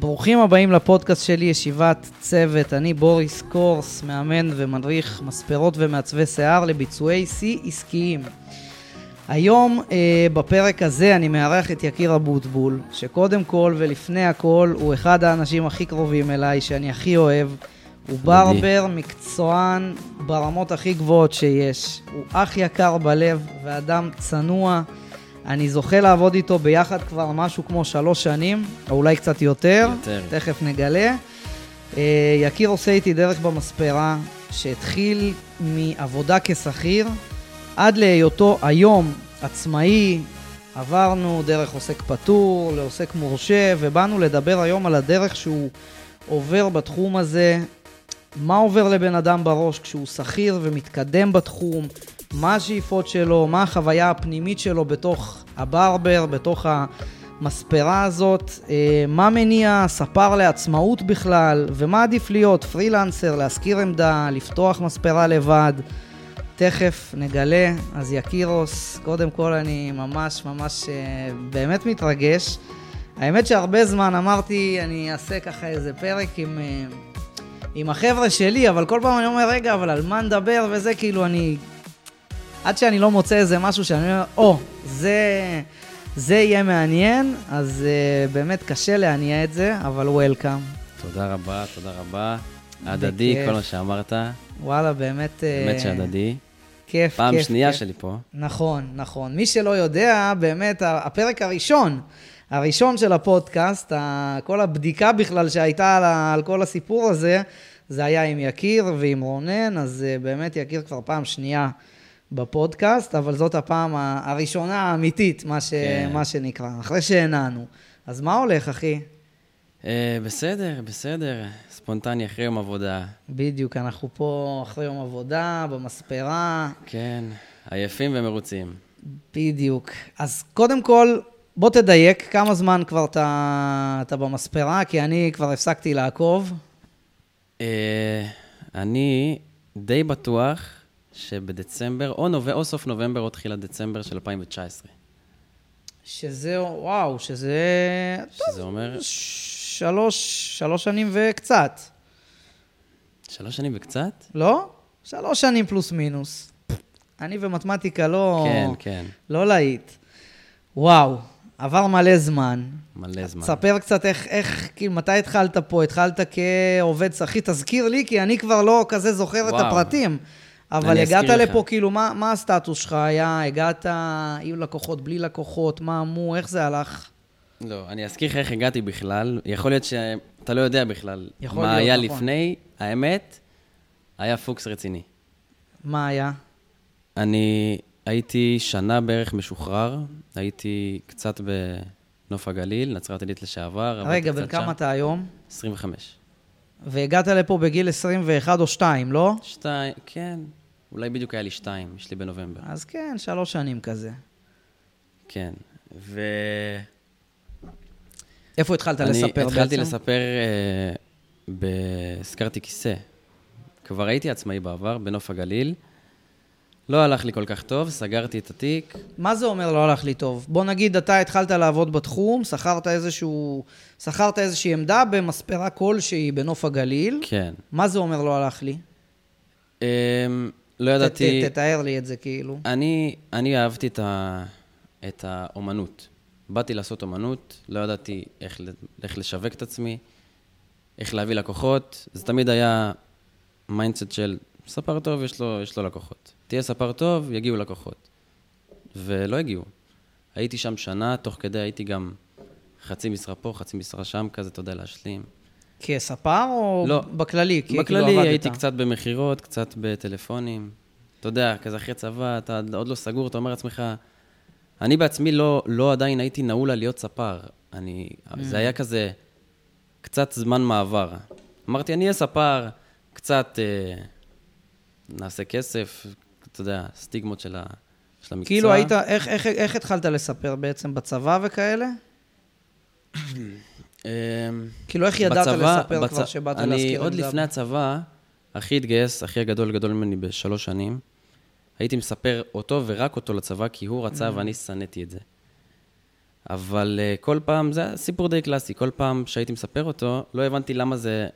ברוכים הבאים לפודקאסט שלי, ישיבת צוות. אני בוריס קורס, מאמן ומדריך מספרות ומעצבי שיער לביצועי שיא עסקיים. היום אה, בפרק הזה אני מארח את יקיר אבוטבול, שקודם כל ולפני הכל הוא אחד האנשים הכי קרובים אליי, שאני הכי אוהב. הוא ברבר, מקצוען ברמות הכי גבוהות שיש. הוא אח יקר בלב ואדם צנוע. אני זוכה לעבוד איתו ביחד כבר משהו כמו שלוש שנים, או אולי קצת יותר, יותר. תכף נגלה. אה, יקיר עושה איתי דרך במספרה, שהתחיל מעבודה כשכיר, עד להיותו היום עצמאי, עברנו דרך עוסק פטור לעוסק מורשה, ובאנו לדבר היום על הדרך שהוא עובר בתחום הזה, מה עובר לבן אדם בראש כשהוא שכיר ומתקדם בתחום, מה השאיפות שלו, מה החוויה הפנימית שלו בתוך הברבר, בתוך המספרה הזאת, אה, מה מניע ספר לעצמאות בכלל, ומה עדיף להיות, פרילנסר, להשכיר עמדה, לפתוח מספרה לבד. תכף נגלה. אז יקירוס, קודם כל אני ממש ממש אה, באמת מתרגש. האמת שהרבה זמן אמרתי, אני אעשה ככה איזה פרק עם, אה, עם החבר'ה שלי, אבל כל פעם אני אומר, רגע, אבל על מה נדבר וזה, כאילו, אני... עד שאני לא מוצא איזה משהו שאני אומר, או, oh, זה, זה יהיה מעניין, אז uh, באמת קשה להניע את זה, אבל וולקאם. תודה רבה, תודה רבה. הדדי, כל מה שאמרת. וואלה, באמת... באמת uh, שהדדי. כיף, פעם כיף. שנייה כיף. שלי פה. נכון, נכון. מי שלא יודע, באמת, הפרק הראשון, הראשון של הפודקאסט, כל הבדיקה בכלל שהייתה על, על כל הסיפור הזה, זה היה עם יקיר ועם רונן, אז uh, באמת יקיר כבר פעם שנייה בפודקאסט, אבל זאת הפעם הראשונה האמיתית, מה, ש... כן. מה שנקרא, אחרי שהנענו. אז מה הולך, אחי? Uh, בסדר, בסדר. ספונטני אחרי יום עבודה. בדיוק, אנחנו פה אחרי יום עבודה, במספרה. כן, עייפים ומרוצים. בדיוק. אז קודם כל, בוא תדייק, כמה זמן כבר אתה, אתה במספרה? כי אני כבר הפסקתי לעקוב. Uh, אני די בטוח שבדצמבר, או, נוב... או סוף נובמבר או תחילת דצמבר של 2019. שזה, וואו, שזה... שזה טוב, אומר... שלוש, שלוש שנים וקצת. שלוש שנים וקצת? לא? שלוש שנים פלוס מינוס. אני ומתמטיקה לא... כן, כן. לא להיט. וואו, עבר מלא זמן. מלא זמן. תספר קצת איך, איך, כאילו, מתי התחלת פה? התחלת כעובד שכיר? תזכיר לי, כי אני כבר לא כזה זוכר וואו. את הפרטים. אבל הגעת לפה, לך. כאילו, מה, מה הסטטוס שלך היה? הגעת עם לקוחות, בלי לקוחות? מה אמרו? איך זה הלך? לא, אני אזכיר לך איך הגעתי בכלל. יכול להיות שאתה לא יודע בכלל מה להיות, היה נכון. לפני. האמת, היה פוקס רציני. מה היה? אני הייתי שנה בערך משוחרר. הייתי קצת בנוף הגליל, נצרת עילית לשעבר. רגע, בן כמה אתה היום? 25. והגעת לפה בגיל 21 או 2, לא? 2, כן. אולי בדיוק היה לי 2, יש לי בנובמבר. אז כן, שלוש שנים כזה. כן, ו... איפה התחלת לספר בעצם? אני התחלתי לספר, אה, ב... הזכרתי כיסא. כבר הייתי עצמאי בעבר, בנוף הגליל. לא הלך לי כל כך טוב, סגרתי את התיק. מה זה אומר לא הלך לי טוב? בוא נגיד, אתה התחלת לעבוד בתחום, שכרת איזשהו... שכרת איזושהי עמדה במספרה כלשהי בנוף הגליל. כן. מה זה אומר לא הלך לי? לא ידעתי... ת, תתאר לי את זה כאילו. אני, אני אהבתי את, ה, את האומנות. באתי לעשות אומנות, לא ידעתי איך, איך לשווק את עצמי, איך להביא לקוחות. זה תמיד היה mindset של ספר טוב, יש לו, יש לו לקוחות. תהיה ספר טוב, יגיעו לקוחות. ולא הגיעו. הייתי שם שנה, תוך כדי הייתי גם חצי משרה פה, חצי משרה שם, כזה, אתה יודע, להשלים. כספר או לא, בכללי? בכללי כאילו הייתי קצת במכירות, קצת בטלפונים. אתה יודע, כזה אחרי צבא, אתה עוד לא סגור, אתה אומר לעצמך, אני בעצמי לא, לא עדיין הייתי נעול על להיות ספר. אני, mm. זה היה כזה קצת זמן מעבר. אמרתי, אני אהיה ספר, קצת אה, נעשה כסף, אתה יודע, סטיגמות של, ה, של המקצוע. כאילו היית, איך, איך, איך התחלת לספר בעצם? בצבא וכאלה? כאילו, איך ידעת בצבא, לספר בצ... כבר שבאת להזכיר אני עוד לפני הצבא, אחי התגייס, אחי הגדול גדול ממני בשלוש שנים. הייתי מספר אותו ורק אותו לצבא, כי הוא רצה. ואני שנאתי את זה. אבל uh, כל פעם, זה היה סיפור די קלאסי, כל פעם שהייתי מספר אותו, לא הבנתי למה זה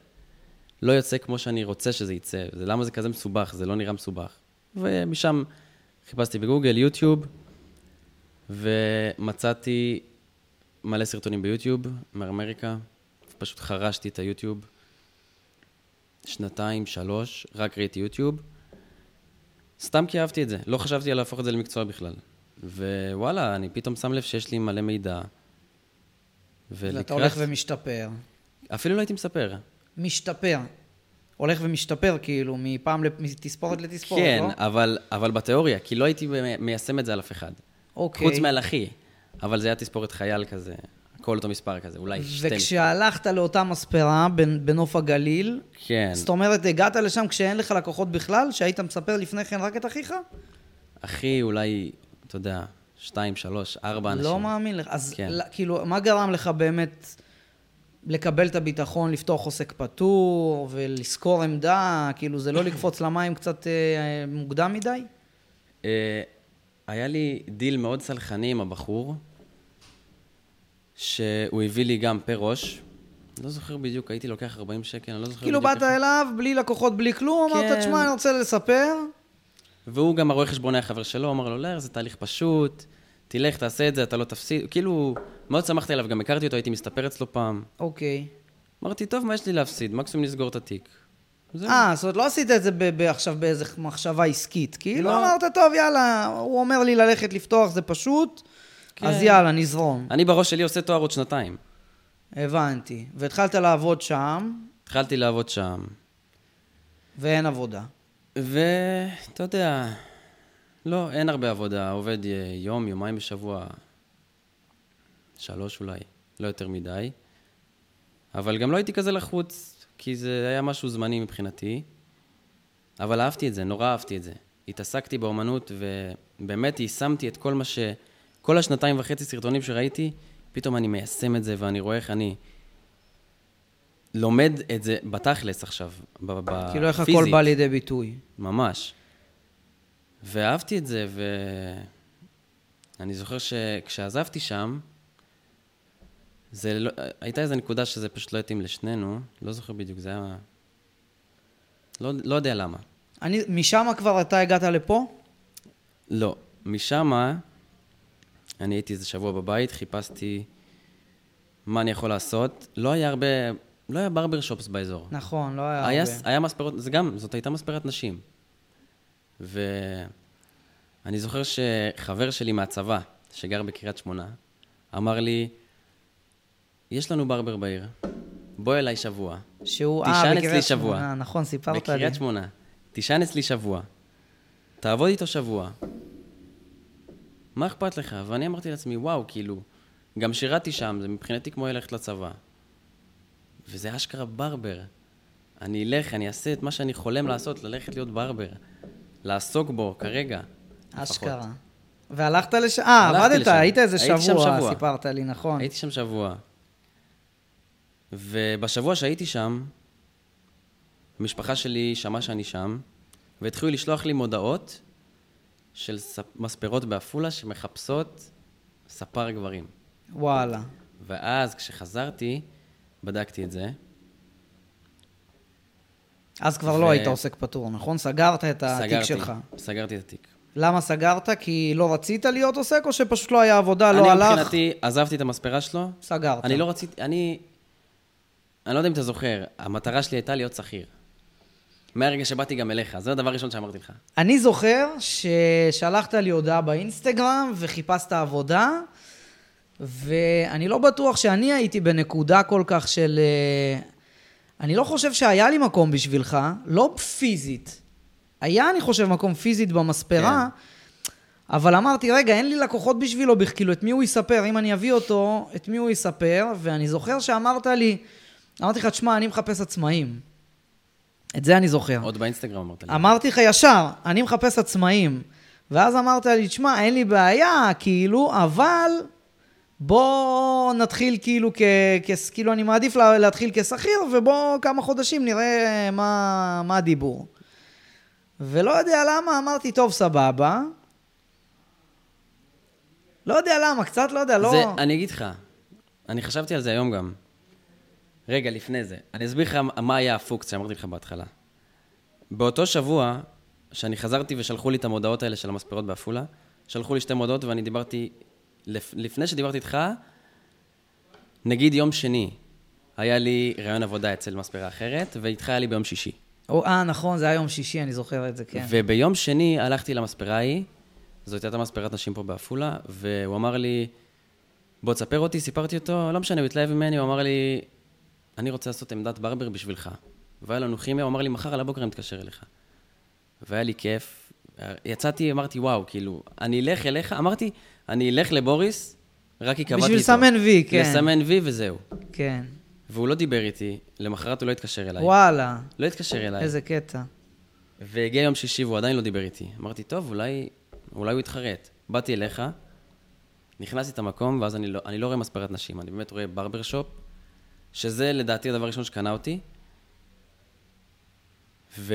לא יוצא כמו שאני רוצה שזה יצא, זה, למה זה כזה מסובך, זה לא נראה מסובך. ומשם חיפשתי בגוגל, יוטיוב, ומצאתי מלא סרטונים ביוטיוב מאמריקה, פשוט חרשתי את היוטיוב. שנתיים, שלוש, רק ראיתי יוטיוב. סתם כי אהבתי את זה, לא חשבתי על להפוך את זה למקצוע בכלל. ווואלה, אני פתאום שם לב שיש לי מלא מידע. ולקראת... ואתה הולך ומשתפר. אפילו לא הייתי מספר. משתפר. הולך ומשתפר, כאילו, מפעם, מתספורת לתספורת, כן, לא? כן, אבל, אבל בתיאוריה, כי לא הייתי מיישם את זה על אף אחד. אוקיי. חוץ מעל אחי, אבל זה היה תספורת חייל כזה, הכל אותו מספר כזה, אולי 12. וכשהלכת לאותה מספרה בנוף הגליל, כן. זאת אומרת, הגעת לשם כשאין לך לקוחות בכלל, שהיית מספר לפני כן רק את אחיך? אחי, אולי, אתה יודע, שתיים, שלוש, ארבע אנשים. לא מאמין לך. אז כן. כאילו, מה גרם לך באמת לקבל את הביטחון, לפתוח עוסק פטור ולשכור עמדה? כאילו, זה לא לקפוץ למים קצת אה, מוקדם מדי? אה, היה לי דיל מאוד סלחני עם הבחור, שהוא הביא לי גם פר ראש. לא זוכר בדיוק, הייתי לוקח 40 שקל, אני לא זוכר כאילו בדיוק. כאילו באת אליו, בלי לקוחות, בלי כלום, כן. אמרת, תשמע, אני רוצה לספר. והוא גם הרואה חשבון היה חבר שלו, אמר לו, לא, זה תהליך פשוט, תלך, תעשה את זה, אתה לא תפסיד. כאילו, מאוד שמחתי עליו, גם הכרתי אותו, הייתי מסתפר אצלו פעם. אוקיי. אמרתי, טוב, מה יש לי להפסיד? מקסימום לסגור את התיק. אה, זאת אומרת, לא עשית את זה עכשיו באיזה מחשבה עסקית. כאילו לא. אמרת, טוב, יאללה, הוא אומר לי ללכת לפתוח, זה פשוט, כן. אז יאללה, נזרום. אני בראש שלי עושה תואר עוד שנתיים. הבנתי. והתחלת לעבוד שם. התחלתי לעבוד שם. ואין עבודה. ואתה יודע, לא, אין הרבה עבודה. עובד יום, יומיים בשבוע, שלוש אולי, לא יותר מדי. אבל גם לא הייתי כזה לחוץ. כי זה היה משהו זמני מבחינתי, אבל אהבתי את זה, נורא אהבתי את זה. התעסקתי באומנות ובאמת יישמתי את כל מה ש... כל השנתיים וחצי סרטונים שראיתי, פתאום אני מיישם את זה ואני רואה איך אני לומד את זה בתכלס עכשיו, בפיזית. כאילו איך הכל בא לידי ביטוי. ממש. ואהבתי את זה, ואני זוכר שכשעזבתי שם, זה לא, הייתה איזו נקודה שזה פשוט לא התאים לשנינו, לא זוכר בדיוק, זה היה... לא, לא יודע למה. אני, משם כבר אתה הגעת לפה? לא. משם אני הייתי איזה שבוע בבית, חיפשתי מה אני יכול לעשות. לא היה הרבה, לא היה ברבר שופס באזור. נכון, לא היה, היה הרבה. היה מספרות, זה גם, זאת הייתה מספרת נשים. ואני זוכר שחבר שלי מהצבא, שגר בקריית שמונה, אמר לי, יש לנו ברבר בעיר, בוא אליי שבוע. שהוא, אה, בקריית שמונה, שבוע. נכון, סיפרת לי. בקריית שמונה. תישן אצלי שבוע. תעבוד איתו שבוע. מה אכפת לך? ואני אמרתי לעצמי, וואו, כאילו, גם שירתי שם, זה מבחינתי כמו ללכת לצבא. וזה אשכרה ברבר. אני אלך, אני אעשה את מה שאני חולם לעשות, ללכת להיות ברבר. לעסוק בו, כרגע. אשכרה. לפחות. והלכת לשם? אה, עבדת, היית איזה שבוע, שבוע, סיפרת לי, נכון. הייתי שם שבוע. ובשבוע שהייתי שם, המשפחה שלי שמעה שאני שם, והתחילו לשלוח לי מודעות של מספרות בעפולה שמחפשות ספר גברים. וואלה. ואז כשחזרתי, בדקתי את זה. אז כבר לא ו... לא היית עוסק פטור, נכון? סגרת את התיק סגרתי, שלך. סגרתי את התיק. למה סגרת? כי לא רצית להיות עוסק, או שפשוט לא היה עבודה, לא הלך? אני מבחינתי עזבתי את המספרה שלו. סגרת. אני לא רציתי, אני אני לא יודע אם אתה זוכר, המטרה שלי הייתה להיות שכיר. מהרגע שבאתי גם אליך, זה הדבר הראשון שאמרתי לך. אני זוכר ששלחת לי הודעה באינסטגרם וחיפשת עבודה, ואני לא בטוח שאני הייתי בנקודה כל כך של... אה, אני לא חושב שהיה לי מקום בשבילך, לא פיזית. היה, אני חושב, מקום פיזית במספרה, כן. אבל אמרתי, רגע, אין לי לקוחות בשבילו, כאילו, את מי הוא יספר? אם אני אביא אותו, את מי הוא יספר? ואני זוכר שאמרת לי, אמרתי לך, תשמע, אני מחפש עצמאים. את זה אני זוכר. עוד באינסטגרם אמרת לי. אמרתי לך ישר, אני מחפש עצמאים. ואז אמרת לי, תשמע, אין לי בעיה, כאילו, אבל בוא נתחיל כאילו כ... כ... כאילו, אני מעדיף לה... להתחיל כשכיר, ובוא כמה חודשים נראה מה, מה הדיבור. ולא יודע למה, אמרתי, טוב, סבבה. לא יודע למה, קצת לא יודע, לא... זה, אני אגיד לך, אני חשבתי על זה היום גם. רגע, לפני זה. אני אסביר לך מה היה הפוקס שאמרתי לך בהתחלה. באותו שבוע, שאני חזרתי ושלחו לי את המודעות האלה של המספרות בעפולה, שלחו לי שתי מודעות ואני דיברתי, לפ, לפני שדיברתי איתך, נגיד יום שני, היה לי רעיון עבודה אצל מספרה אחרת, ואיתך היה לי ביום שישי. או, אה, נכון, זה היה יום שישי, אני זוכר את זה, כן. וביום שני הלכתי למספרה ההיא, זאת הייתה מספרת נשים פה בעפולה, והוא אמר לי, בוא תספר אותי, סיפרתי אותו, לא משנה, הוא התלהב ממני, הוא אמר לי, אני רוצה לעשות עמדת ברבר בשבילך. והיה לנו כימיה, הוא אמר לי, מחר על הבוקר אני מתקשר אליך. והיה לי כיף. יצאתי, אמרתי, וואו, כאילו, אני אלך אליך, אמרתי, אני אלך לבוריס, רק כי קבעתי איתו. בשביל לסמן וי, כן. לסמן וי וזהו. כן. והוא לא דיבר איתי, למחרת הוא לא התקשר אליי. וואלה, לא התקשר אליי. איזה קטע. והגיע יום שישי והוא עדיין לא דיבר איתי. אמרתי, טוב, אולי, אולי הוא יתחרט. באתי אליך, נכנסתי את המקום, ואז אני לא, אני לא רואה מספרת נשים, אני באמת רואה ברבר שופ, שזה לדעתי הדבר הראשון שקנה אותי. ו...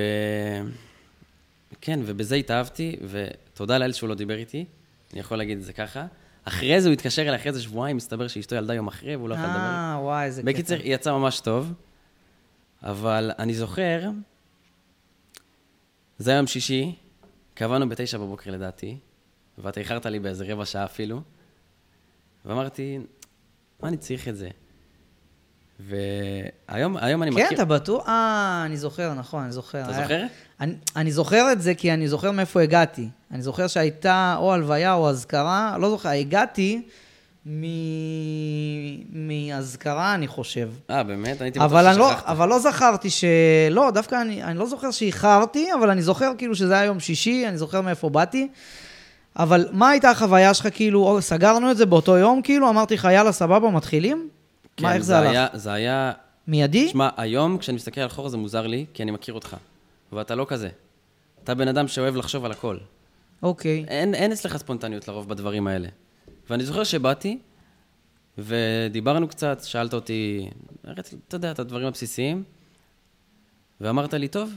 כן, ובזה התאהבתי, ותודה לאל שהוא לא דיבר איתי, אני יכול להגיד את זה ככה. אחרי זה הוא התקשר אליי אחרי איזה שבועיים, מסתבר שאשתו ילדה יום אחרי, והוא לא יכול לדבר. אה, וואי, איזה קטע. בקיצר, היא יצאה ממש טוב, אבל אני זוכר, זה היום שישי, קבענו בתשע בבוקר לדעתי, ואתה איחרת לי באיזה רבע שעה אפילו, ואמרתי, מה אני צריך את זה? והיום היום אני כן, מכיר... אתה בטוח? אה, אני זוכר, נכון, אני זוכר. אתה היה- זוכר? אני, אני זוכר את זה כי אני זוכר מאיפה הגעתי. אני זוכר שהייתה או הלוויה או אזכרה, לא זוכר, הגעתי מ... מאזכרה, אני חושב. אה, באמת? הייתי בטוח לא, ששכחת. אבל לא זכרתי ש... לא, דווקא אני, אני לא זוכר שאיחרתי, אבל אני זוכר כאילו שזה היה יום שישי, אני זוכר מאיפה באתי. אבל מה הייתה החוויה שלך, כאילו, סגרנו את זה באותו יום, כאילו, אמרתי לך, יאללה, סבבה, מתחילים? כן, מה, איך זה הלך? היה, זה היה... מיידי? תשמע, היום כשאני מסתכל אחורה זה מוזר לי, כי אני מכיר אותך. ואתה לא כזה. אתה בן אדם שאוהב לחשוב על הכל. אוקיי. אין, אין אצלך ספונטניות לרוב בדברים האלה. ואני זוכר שבאתי, ודיברנו קצת, שאלת אותי, אתה יודע, את הדברים הבסיסיים, ואמרת לי, טוב,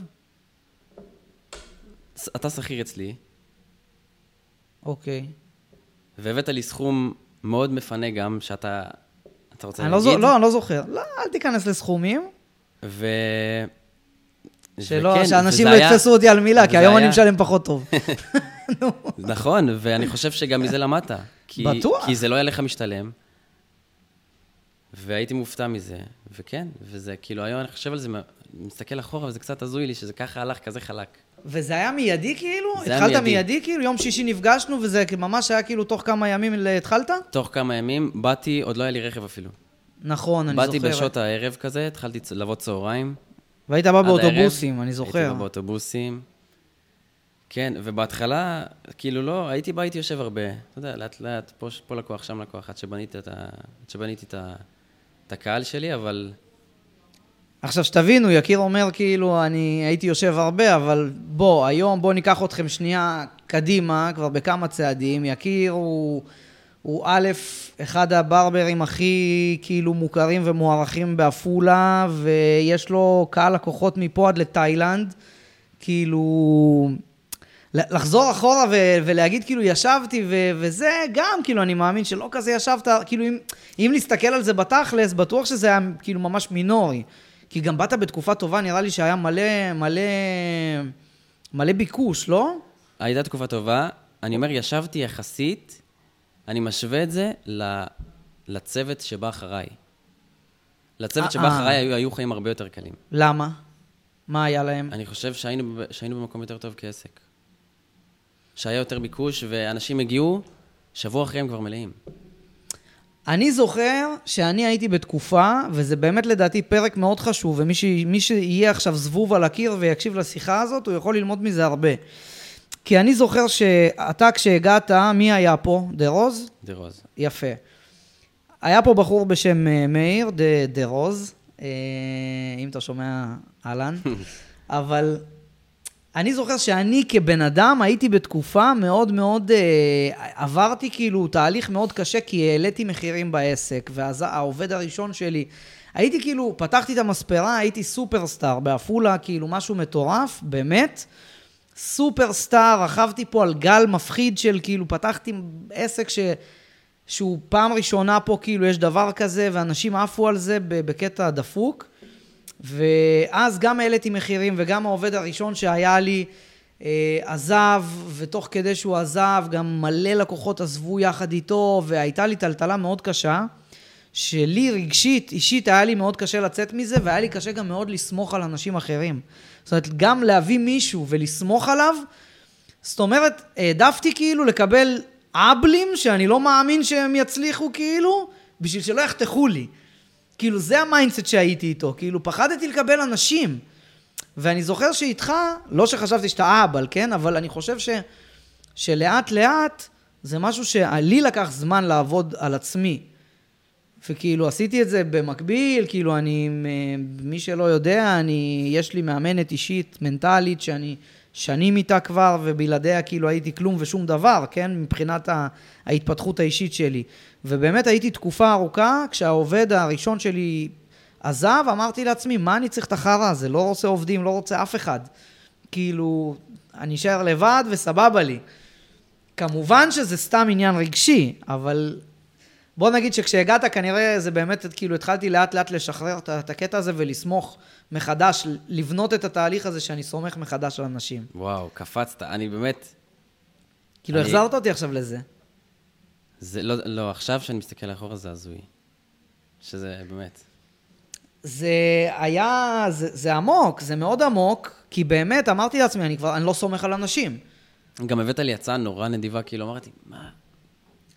אתה שכיר אצלי, אוקיי. והבאת לי סכום מאוד מפנה גם, שאתה... אתה רוצה אני לא, להגיד? זו, לא, אני לא זוכר. לא, אל תיכנס לסכומים. ו... שלא, וכן, שאנשים לא היה- יתפסו אותי על מילה, כי היום אני היה- משלם פחות טוב. נכון, ואני חושב שגם מזה למדת. כי, בטוח. כי זה לא היה לך משתלם, והייתי מופתע מזה, וכן, וזה כאילו, היום אני חושב על זה, מסתכל אחורה, וזה קצת הזוי לי שזה ככה הלך, כזה חלק. וזה היה מיידי כאילו? זה היה התחלת מיידי. מיידי כאילו? יום שישי נפגשנו וזה ממש היה כאילו תוך כמה ימים ל- התחלת? תוך כמה ימים, באתי, עוד לא היה לי רכב אפילו. נכון, אני באתי זוכר. בשעות הערב כזה, התחלתי צ- לבוא צהריים. והיית בא עד באוטובוסים, הערב, אני הייתי זוכר. בא באוטובוסים. כן, ובהתחלה, כאילו לא, הייתי בא, הייתי יושב הרבה. אתה יודע, לאט לאט, פה, פה לקוח, שם לקוח, עד שבניתי את, ה, עד שבניתי את, ה, את הקהל שלי, אבל עכשיו שתבינו, יקיר אומר כאילו, אני הייתי יושב הרבה, אבל בוא, היום בוא ניקח אתכם שנייה קדימה, כבר בכמה צעדים. יקיר הוא, הוא א', אחד הברברים הכי כאילו מוכרים ומוערכים בעפולה, ויש לו קהל לקוחות מפה עד לתאילנד. כאילו... לחזור אחורה ו- ולהגיד כאילו ישבתי ו- וזה גם כאילו אני מאמין שלא כזה ישבת כאילו אם, אם נסתכל על זה בתכלס בטוח שזה היה כאילו ממש מינורי כי גם באת בתקופה טובה נראה לי שהיה מלא מלא מלא ביקוש לא? הייתה תקופה טובה. אני אומר, ישבתי יחסית, אני משווה את זה לצוות שבא אחריי. לצוות אה, שבא אה. אחריי היו, היו חיים הרבה יותר קלים. למה? מה היה להם? אני חושב שהיינו, שהיינו במקום יותר טוב כעסק. שהיה יותר ביקוש, ואנשים הגיעו, שבוע אחרי הם כבר מלאים. אני זוכר שאני הייתי בתקופה, וזה באמת לדעתי פרק מאוד חשוב, ומי ש... שיהיה עכשיו זבוב על הקיר ויקשיב לשיחה הזאת, הוא יכול ללמוד מזה הרבה. כי אני זוכר שאתה כשהגעת, מי היה פה? דה רוז? דה רוז. יפה. היה פה בחור בשם אה, מאיר, דה, דה רוז, אה, אם אתה שומע, אהלן, אבל אני זוכר שאני כבן אדם הייתי בתקופה מאוד מאוד, אה, עברתי כאילו תהליך מאוד קשה, כי העליתי מחירים בעסק, ואז העובד הראשון שלי, הייתי כאילו, פתחתי את המספרה, הייתי סופרסטאר בעפולה, כאילו משהו מטורף, באמת. סופרסטאר, רכבתי פה על גל מפחיד של כאילו, פתחתי עסק ש... שהוא פעם ראשונה פה, כאילו, יש דבר כזה, ואנשים עפו על זה בקטע דפוק. ואז גם העליתי מחירים, וגם העובד הראשון שהיה לי אה, עזב, ותוך כדי שהוא עזב, גם מלא לקוחות עזבו יחד איתו, והייתה לי טלטלה מאוד קשה, שלי רגשית, אישית, היה לי מאוד קשה לצאת מזה, והיה לי קשה גם מאוד לסמוך על אנשים אחרים. זאת אומרת, גם להביא מישהו ולסמוך עליו, זאת אומרת, העדפתי כאילו לקבל אבלים שאני לא מאמין שהם יצליחו כאילו, בשביל שלא יחתכו לי. כאילו, זה ה mindset שהייתי איתו. כאילו, פחדתי לקבל אנשים. ואני זוכר שאיתך, לא שחשבתי שאתה אהבל, כן? אבל אני חושב ש, שלאט לאט זה משהו שלי לקח זמן לעבוד על עצמי. וכאילו עשיתי את זה במקביל, כאילו אני, מי שלא יודע, אני, יש לי מאמנת אישית, מנטלית, שאני שנים איתה כבר, ובלעדיה כאילו הייתי כלום ושום דבר, כן? מבחינת ההתפתחות האישית שלי. ובאמת הייתי תקופה ארוכה, כשהעובד הראשון שלי עזב, אמרתי לעצמי, מה אני צריך את החרא הזה? לא רוצה עובדים, לא רוצה אף אחד. כאילו, אני אשאר לבד וסבבה לי. כמובן שזה סתם עניין רגשי, אבל בוא נגיד שכשהגעת כנראה זה באמת, כאילו התחלתי לאט לאט לשחרר את הקטע הזה ולסמוך מחדש, לבנות את התהליך הזה שאני סומך מחדש על אנשים. וואו, קפצת, אני באמת... כאילו אני... החזרת אותי עכשיו לזה. זה לא, לא, עכשיו שאני מסתכל אחורה זה הזוי. שזה באמת. זה היה, זה, זה עמוק, זה מאוד עמוק, כי באמת אמרתי לעצמי, אני כבר, אני לא סומך על אנשים. גם הבאת לי הצעה נורא נדיבה, כאילו אמרתי, מה,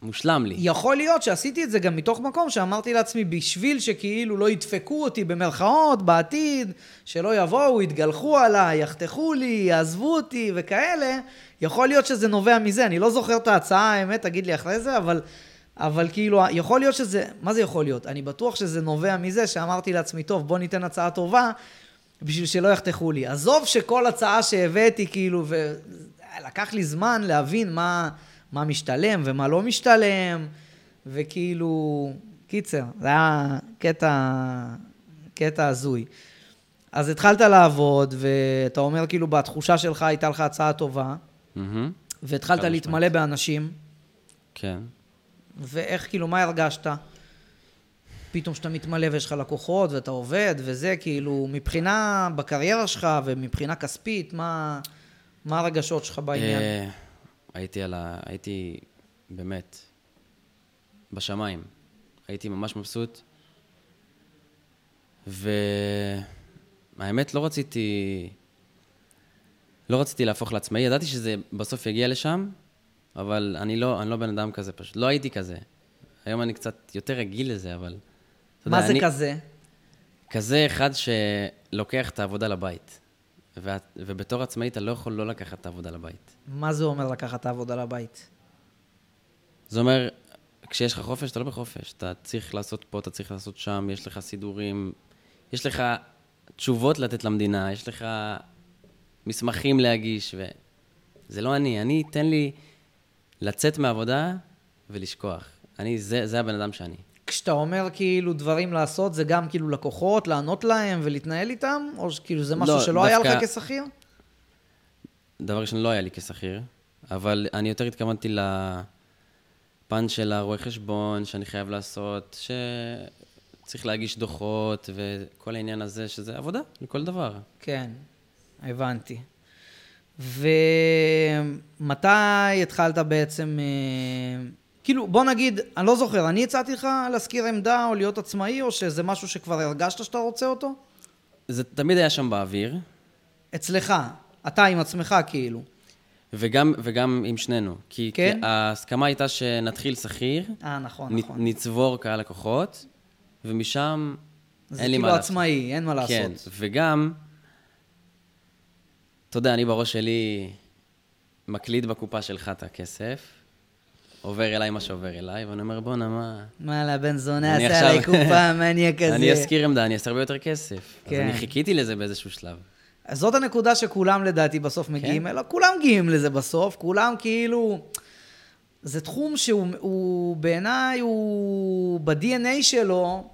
מושלם לי. יכול להיות שעשיתי את זה גם מתוך מקום שאמרתי לעצמי, בשביל שכאילו לא ידפקו אותי במרכאות בעתיד, שלא יבואו, יתגלחו עליי, יחתכו לי, יעזבו אותי וכאלה, יכול להיות שזה נובע מזה. אני לא זוכר את ההצעה, האמת, תגיד לי אחרי זה, אבל, אבל כאילו, יכול להיות שזה, מה זה יכול להיות? אני בטוח שזה נובע מזה שאמרתי לעצמי, טוב, בוא ניתן הצעה טובה, בשביל שלא יחתכו לי. עזוב שכל הצעה שהבאתי, כאילו, ולקח לי זמן להבין מה... מה משתלם ומה לא משתלם, וכאילו, קיצר, זה היה קטע, קטע הזוי. אז התחלת לעבוד, ואתה אומר כאילו בתחושה שלך הייתה לך הצעה טובה, mm-hmm. והתחלת להתמלא משמעת. באנשים. כן. ואיך, כאילו, מה הרגשת? פתאום שאתה מתמלא ויש לך לקוחות ואתה עובד וזה, כאילו, מבחינה, בקריירה שלך ומבחינה כספית, מה, מה הרגשות שלך בעניין? הייתי על ה... הייתי באמת בשמיים. הייתי ממש מבסוט. והאמת, לא רציתי... לא רציתי להפוך לעצמאי, ידעתי שזה בסוף יגיע לשם, אבל אני לא, אני לא בן אדם כזה פשוט. לא הייתי כזה. היום אני קצת יותר רגיל לזה, אבל... מה יודע, זה אני, כזה? כזה אחד שלוקח את העבודה לבית. ואת, ובתור עצמאי אתה לא יכול לא לקחת את העבודה לבית. מה זה אומר לקחת את העבודה לבית? זה אומר, כשיש לך חופש, אתה לא בחופש. אתה צריך לעשות פה, אתה צריך לעשות שם, יש לך סידורים, יש לך תשובות לתת למדינה, יש לך מסמכים להגיש, וזה לא אני. אני, תן לי לצאת מהעבודה ולשכוח. אני, זה, זה הבן אדם שאני. כשאתה אומר כאילו דברים לעשות, זה גם כאילו לקוחות, לענות להם ולהתנהל איתם? או כאילו זה משהו לא, שלא דווקא... היה לך כשכיר? דבר ראשון, לא היה לי כשכיר, אבל אני יותר התכוונתי לפן של הרואה חשבון שאני חייב לעשות, שצריך להגיש דוחות וכל העניין הזה, שזה עבודה לכל דבר. כן, הבנתי. ומתי התחלת בעצם... כאילו, בוא נגיד, אני לא זוכר, אני הצעתי לך להשכיר עמדה או להיות עצמאי, או שזה משהו שכבר הרגשת שאתה רוצה אותו? זה תמיד היה שם באוויר. אצלך, אתה עם עצמך כאילו. וגם, וגם עם שנינו. כי, כן? כי ההסכמה הייתה שנתחיל שכיר. אה, נכון, נ, נכון. נצבור קהל לקוחות, ומשם אין לי מה לעשות. זה כאילו עצמאי, אין מה לעשות. כן, וגם, אתה יודע, אני בראש שלי מקליד בקופה שלך את הכסף, עובר אליי מה שעובר אליי, ואני אומר, בואנה, מה... מה לבן זונה עשה עלי קופה, מניאק כזה. אני אשכיר עמדה, אני אעשה הרבה יותר כסף. כן. אז אני חיכיתי לזה באיזשהו שלב. אז זאת הנקודה שכולם לדעתי בסוף מגיעים כן? כולם מגיעים לזה בסוף, כולם כאילו... זה תחום שהוא בעיניי, הוא ב-DNA שלו,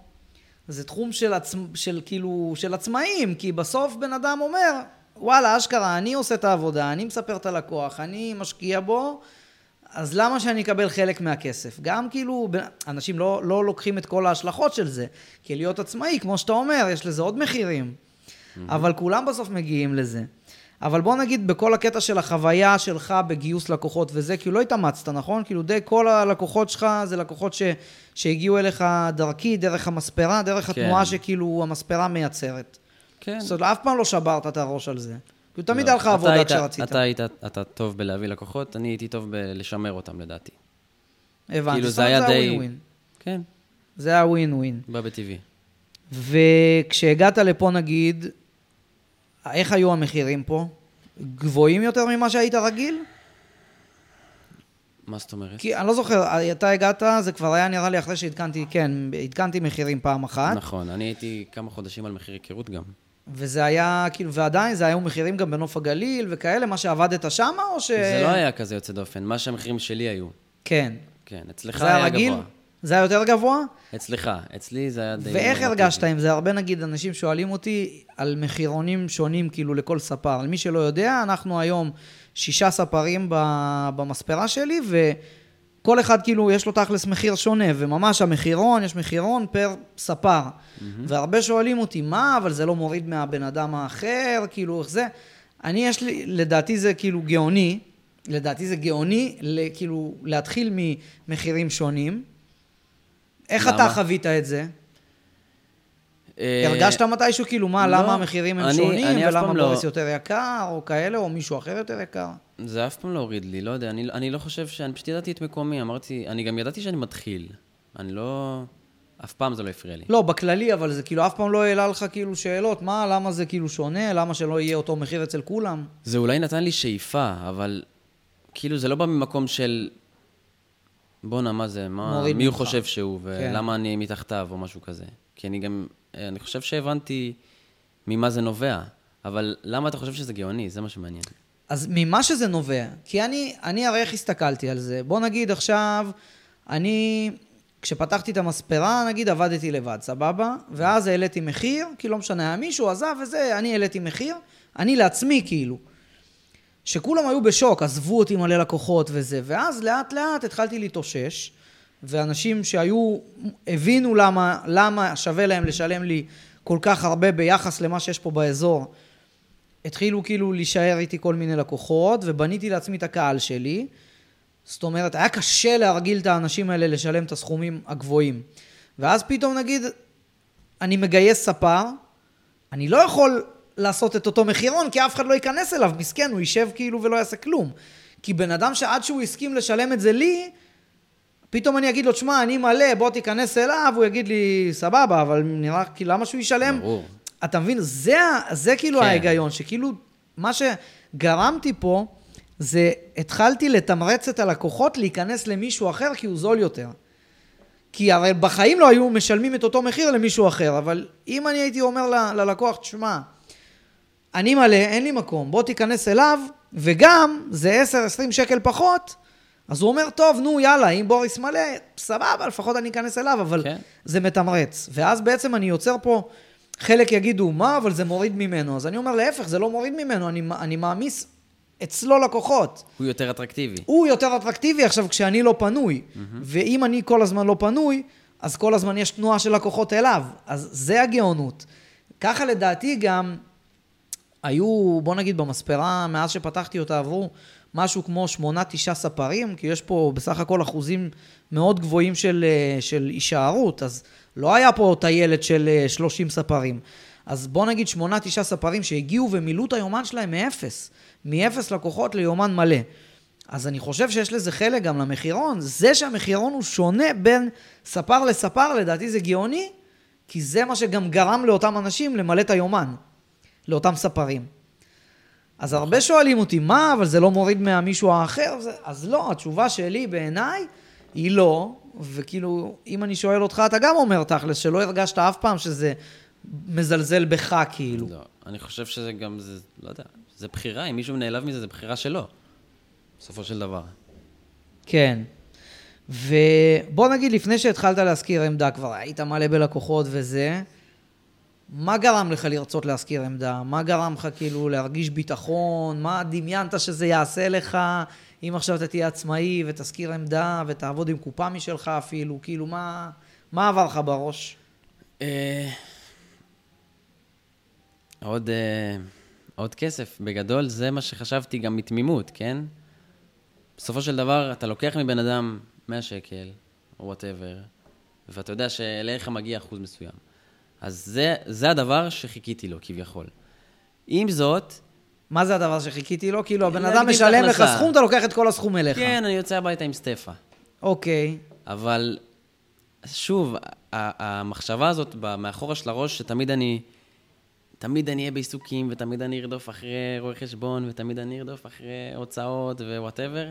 זה תחום של, עצ... של כאילו, של עצמאים, כי בסוף בן אדם אומר, וואלה, אשכרה, אני עושה את העבודה, אני מספר את הלקוח, אני משקיע בו, אז למה שאני אקבל חלק מהכסף? גם כאילו, אנשים לא, לא לוקחים את כל ההשלכות של זה. כי להיות עצמאי, כמו שאתה אומר, יש לזה עוד מחירים. אבל כולם בסוף מגיעים לזה. אבל בוא נגיד בכל הקטע של החוויה שלך בגיוס לקוחות וזה, כאילו לא התאמצת, נכון? כאילו די כל הלקוחות שלך זה לקוחות ש, שהגיעו אליך דרכי, דרך המספרה, דרך כן. התנועה שכאילו המספרה מייצרת. כן. זאת אומרת, אף פעם לא שברת את הראש על זה. כאילו תמיד לא. היה לך אתה עבודה כשרצית. אתה היית, אתה טוב בלהביא לקוחות, אני הייתי טוב בלשמר אותם לדעתי. הבנתי. כאילו, זה היה די-. כן, זה היה ווין ווין. בא בטבעי. וכשהגעת לפה נגיד, איך היו המחירים פה? גבוהים יותר ממה שהיית רגיל? מה זאת אומרת? כי אני לא זוכר, אתה הגעת, זה כבר היה נראה לי אחרי שעדכנתי, כן, עדכנתי מחירים פעם אחת, נכון, אני הייתי כמה חודשים על מחיר היכרות גם. וזה היה, כאילו, ועדיין זה היו מחירים גם בנוף הגליל וכאלה, מה שעבדת שם, או ש... זה לא היה כזה יוצא דופן, מה שהמחירים שלי היו. כן. כן, אצלך היה היה רגיל? גבוה. זה היה יותר גבוה? אצלך, אצלי זה היה די... ואיך. הרגשת עם זה? הרבה נגיד אנשים שואלים אותי על מחירונים שונים כאילו לכל ספר. למי שלא יודע, אנחנו היום שישה ספרים במספרה שלי, וכל אחד כאילו יש לו תכלס מחיר שונה, וממש המחירון, יש מחירון פר ספר. והרבה שואלים אותי, מה, אבל זה לא מוריד מהבן אדם האחר, כאילו, איך זה? אני, יש לי, לדעתי זה כאילו גאוני, לדעתי זה גאוני, כאילו, להתחיל ממחירים שונים. איך אתה למה? חווית את זה? אה, הרגשת מתישהו כאילו מה, לא, למה המחירים הם אני- שונים, אני ולמה לא- בוריס יותר יקר, או כאלה, או מישהו אחר יותר יקר? זה אף פעם לא הוריד לי, לא יודע, אני, אני לא חושב ש... אני פשוט ידעתי את מקומי, אמרתי, אני גם ידעתי שאני מתחיל. אני לא... אף פעם זה לא הפריע לי. לא, בכללי, אבל זה כאילו אף פעם לא העלה לך כאילו שאלות, מה, למה זה כאילו שונה, למה שלא יהיה אותו מחיר אצל כולם? זה אולי נתן לי שאיפה, אבל כאילו זה לא בא ממקום של... בואנה, מה זה, מה, מי הוא. חושב שהוא, כן. ולמה אני מתחתיו, או משהו כזה. כי אני גם, אני חושב שהבנתי ממה זה נובע, אבל למה אתה חושב שזה גאוני? זה מה שמעניין. אז ממה שזה נובע, כי אני, אני הרי איך הסתכלתי על זה? בוא נגיד עכשיו, אני, כשפתחתי את המספרה, נגיד עבדתי לבד, סבבה? ואז העליתי מחיר, כי לא משנה, היה מישהו עזב וזה, אני העליתי מחיר, אני לעצמי כאילו. שכולם היו בשוק, עזבו אותי מלא לקוחות וזה, ואז לאט לאט התחלתי להתאושש, ואנשים שהיו, הבינו למה, למה שווה להם לשלם לי כל כך הרבה ביחס למה שיש פה באזור, התחילו כאילו להישאר איתי כל מיני לקוחות, ובניתי לעצמי את הקהל שלי. זאת אומרת, היה קשה להרגיל את האנשים האלה לשלם את הסכומים הגבוהים. ואז פתאום נגיד, אני מגייס ספר, אני לא יכול לעשות את אותו מחירון, כי אף אחד לא ייכנס אליו, מסכן, הוא יישב כאילו ולא יעשה כלום. כי בן אדם שעד שהוא הסכים לשלם את זה לי, פתאום אני אגיד לו, שמע, אני מלא, בוא תיכנס אליו, הוא יגיד לי, סבבה, אבל נראה, כי למה שהוא ישלם? ברור. אתה מבין? זה, זה כאילו כן. ההיגיון, שכאילו, מה שגרמתי פה, זה התחלתי לתמרץ את הלקוחות להיכנס למישהו אחר כי הוא זול יותר. כי הרי בחיים לא היו משלמים את אותו מחיר למישהו אחר, אבל אם אני הייתי אומר ל- ללקוח, תשמע, אני מלא, אין לי מקום, בוא תיכנס אליו, וגם, זה 10-20 שקל פחות, אז הוא אומר, טוב, נו, יאללה, אם בוריס מלא, סבבה, לפחות אני אכנס אליו, אבל כן. זה מתמרץ. ואז בעצם אני יוצר פה, חלק יגידו, מה, אבל זה מוריד ממנו. אז אני אומר, להפך, זה לא מוריד ממנו, אני, אני מעמיס אצלו לקוחות. הוא יותר אטרקטיבי. הוא יותר אטרקטיבי עכשיו כשאני לא פנוי. ואם אני כל הזמן לא פנוי, אז כל הזמן יש תנועה של לקוחות אליו. אז זה הגאונות. ככה לדעתי גם היו, בוא נגיד במספרה, מאז שפתחתי אותה עברו משהו כמו שמונה, תשעה ספרים, כי יש פה בסך הכל אחוזים מאוד גבוהים של, אה, של הישארות, אז לא היה פה טיילת של אה, 30 ספרים. אז בוא נגיד שמונה, תשעה ספרים שהגיעו ומילאו את היומן שלהם מאפס. מאפס לקוחות ליומן מלא. אז אני חושב שיש לזה חלק גם למחירון. זה שהמחירון הוא שונה בין ספר לספר, לדעתי זה גאוני, כי זה מה שגם גרם לאותם אנשים למלא את היומן, לאותם ספרים. אז הרבה שואלים אותי, מה, אבל זה לא מוריד מהמישהו האחר? אז לא, התשובה שלי בעיניי היא לא, וכאילו, אם אני שואל אותך, אתה גם אומר תכלס, שלא הרגשת אף פעם שזה מזלזל בך, כאילו. לא, אני חושב שזה גם, זה, לא יודע, זה בחירה, אם מישהו נעלב מזה, זה בחירה שלו. בסופו של דבר. כן. ובוא נגיד, לפני שהתחלת להשכיר עמדה, כבר היית מלא בלקוחות וזה, מה גרם לך לרצות להשכיר עמדה? מה גרם לך כאילו להרגיש ביטחון? מה דמיינת שזה יעשה לך אם עכשיו אתה תהיה עצמאי ותשכיר עמדה ותעבוד עם קופה משלך אפילו? כאילו, מה, מה עבר לך בראש? אה, עוד, אה, עוד כסף. בגדול, זה מה שחשבתי גם מתמימות, כן? בסופו של דבר, אתה לוקח מבן אדם 100 שקל, או וואטאבר, ואתה יודע שאליך מגיע אחוז מסוים. אז זה, זה הדבר שחיכיתי לו, כביכול. עם זאת... מה זה הדבר שחיכיתי לו? כאילו, הבן אדם משלם לך סכום, אתה לוקח את כל הסכום אליך. כן, אני יוצא הביתה עם סטפה. אוקיי. אבל, שוב, המחשבה הזאת מאחורה של הראש, שתמיד אני... תמיד אני אהיה בעיסוקים, ותמיד אני ארדוף אחרי רואי חשבון, ותמיד אני ארדוף אחרי הוצאות ווואטאבר.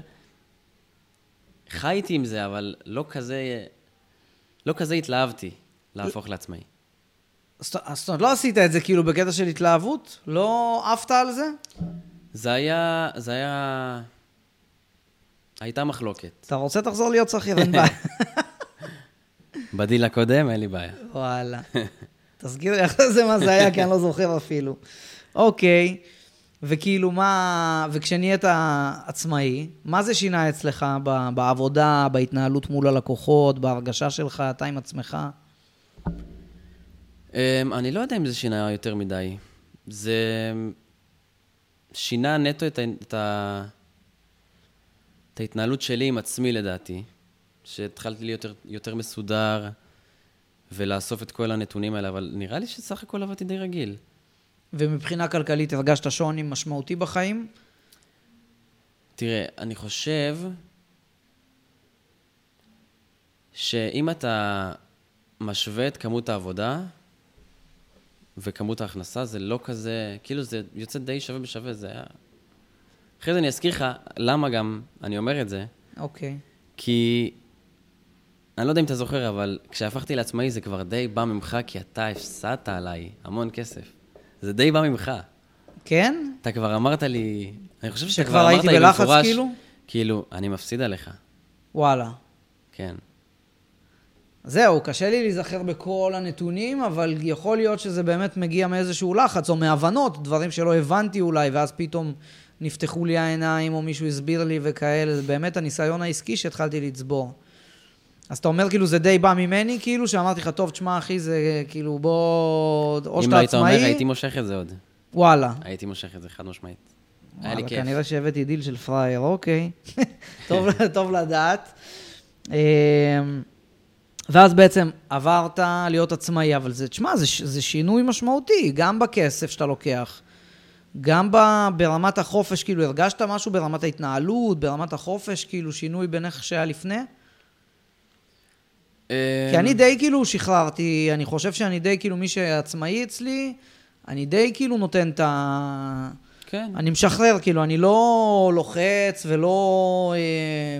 חייתי עם זה, אבל לא כזה, לא כזה התלהבתי להפוך לעצמאי. זאת אומרת, לא עשית את זה כאילו בקטע של התלהבות? לא עפת על זה? זה היה, זה היה... הייתה מחלוקת. אתה רוצה תחזור להיות שכיר, אין בעיה. בדיל הקודם, אין לי בעיה. וואלה. תסגיר לי אחרי זה מה זה היה, כי אני לא זוכר אפילו. אוקיי, וכאילו מה... וכשנהיית עצמאי, מה זה שינה אצלך בעבודה, בהתנהלות מול הלקוחות, בהרגשה שלך, אתה עם עצמך? אמ, אני לא יודע אם זה שינה יותר מדי. זה שינה נטו את, את, ה... את ההתנהלות שלי עם עצמי, לדעתי. שהתחלתי להיות יותר, יותר מסודר ולאסוף את כל הנתונים האלה, אבל נראה לי שסך הכל עבדתי די רגיל. ומבחינה כלכלית הרגשת שוני משמעותי בחיים? תראה, אני חושב שאם אתה משווה את כמות העבודה וכמות ההכנסה זה לא כזה, כאילו זה יוצא די שווה בשווה, זה היה... אחרי זה אני אזכיר לך למה גם אני אומר את זה. אוקיי. Okay. כי, אני לא יודע אם אתה זוכר, אבל כשהפכתי לעצמאי זה כבר די בא ממך, כי אתה הפסדת עליי המון כסף. זה די בא ממך. כן? אתה כבר אמרת לי, אני חושב שכבר אמרת לי במפורש... שכבר הייתי בלחץ כאילו? כאילו, אני מפסיד עליך. וואלה. כן. זהו, קשה לי להיזכר בכל הנתונים, אבל יכול להיות שזה באמת מגיע מאיזשהו לחץ, או מהבנות, דברים שלא הבנתי אולי, ואז פתאום נפתחו לי העיניים, או מישהו הסביר לי וכאלה. זה באמת הניסיון העסקי שהתחלתי לצבור. אז אתה אומר, כאילו, זה די בא ממני, כאילו, שאמרתי לך, טוב, תשמע, אחי, זה כאילו, בוא... או שאתה עצמאי... אם לא היית אומר, הייתי מושך את זה עוד. וואלה. הייתי מושך את זה, חד משמעית. היה לי כיף. כנראה שהבאתי דיל של פראייר, אוקיי. טוב, טוב לדעת. אמ, ואז בעצם עברת להיות עצמאי, אבל זה, תשמע, זה, זה שינוי משמעותי, גם בכסף שאתה לוקח, גם ב, ברמת החופש, כאילו, הרגשת משהו ברמת ההתנהלות, ברמת החופש, כאילו, שינוי בין איך שהיה לפני? כי אני די כאילו שחררתי, אני חושב שאני די כאילו מי שעצמאי אצלי, אני די כאילו נותן את ה... כן. אני משחרר, כאילו, אני לא לוחץ ולא, אה,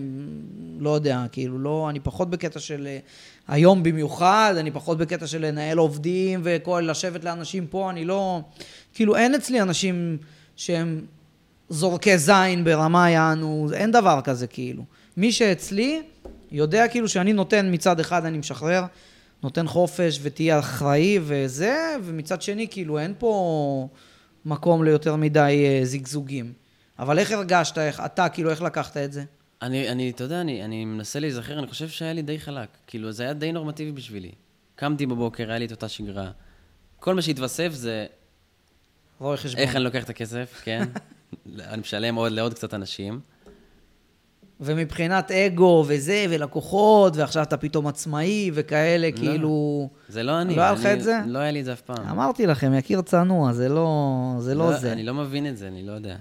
לא יודע, כאילו, לא, אני פחות בקטע של אה, היום במיוחד, אני פחות בקטע של לנהל עובדים וכל, לשבת לאנשים פה, אני לא, כאילו, אין אצלי אנשים שהם זורקי זין ברמה יענו, אין דבר כזה, כאילו. מי שאצלי יודע כאילו שאני נותן מצד אחד, אני משחרר, נותן חופש ותהיה אחראי וזה, ומצד שני, כאילו, אין פה... מקום ליותר מדי אה, זיגזוגים. אבל איך הרגשת, איך אתה, כאילו, איך לקחת את זה? אני, אני אתה יודע, אני, אני מנסה להיזכר, אני חושב שהיה לי די חלק. כאילו, זה היה די נורמטיבי בשבילי. קמתי בבוקר, היה לי את אותה שגרה. כל מה שהתווסף זה... רואה חשבון. איך אני לוקח את הכסף, כן. אני משלם עוד לעוד קצת אנשים. ומבחינת אגו וזה, ולקוחות, ועכשיו אתה פתאום עצמאי וכאלה, לא, כאילו... זה לא אני. לא היה לך את זה? לא היה לי את זה אף פעם. אמרתי לכם, יקיר צנוע, זה לא זה. לא, לא זה. אני לא מבין את זה, אני לא יודע.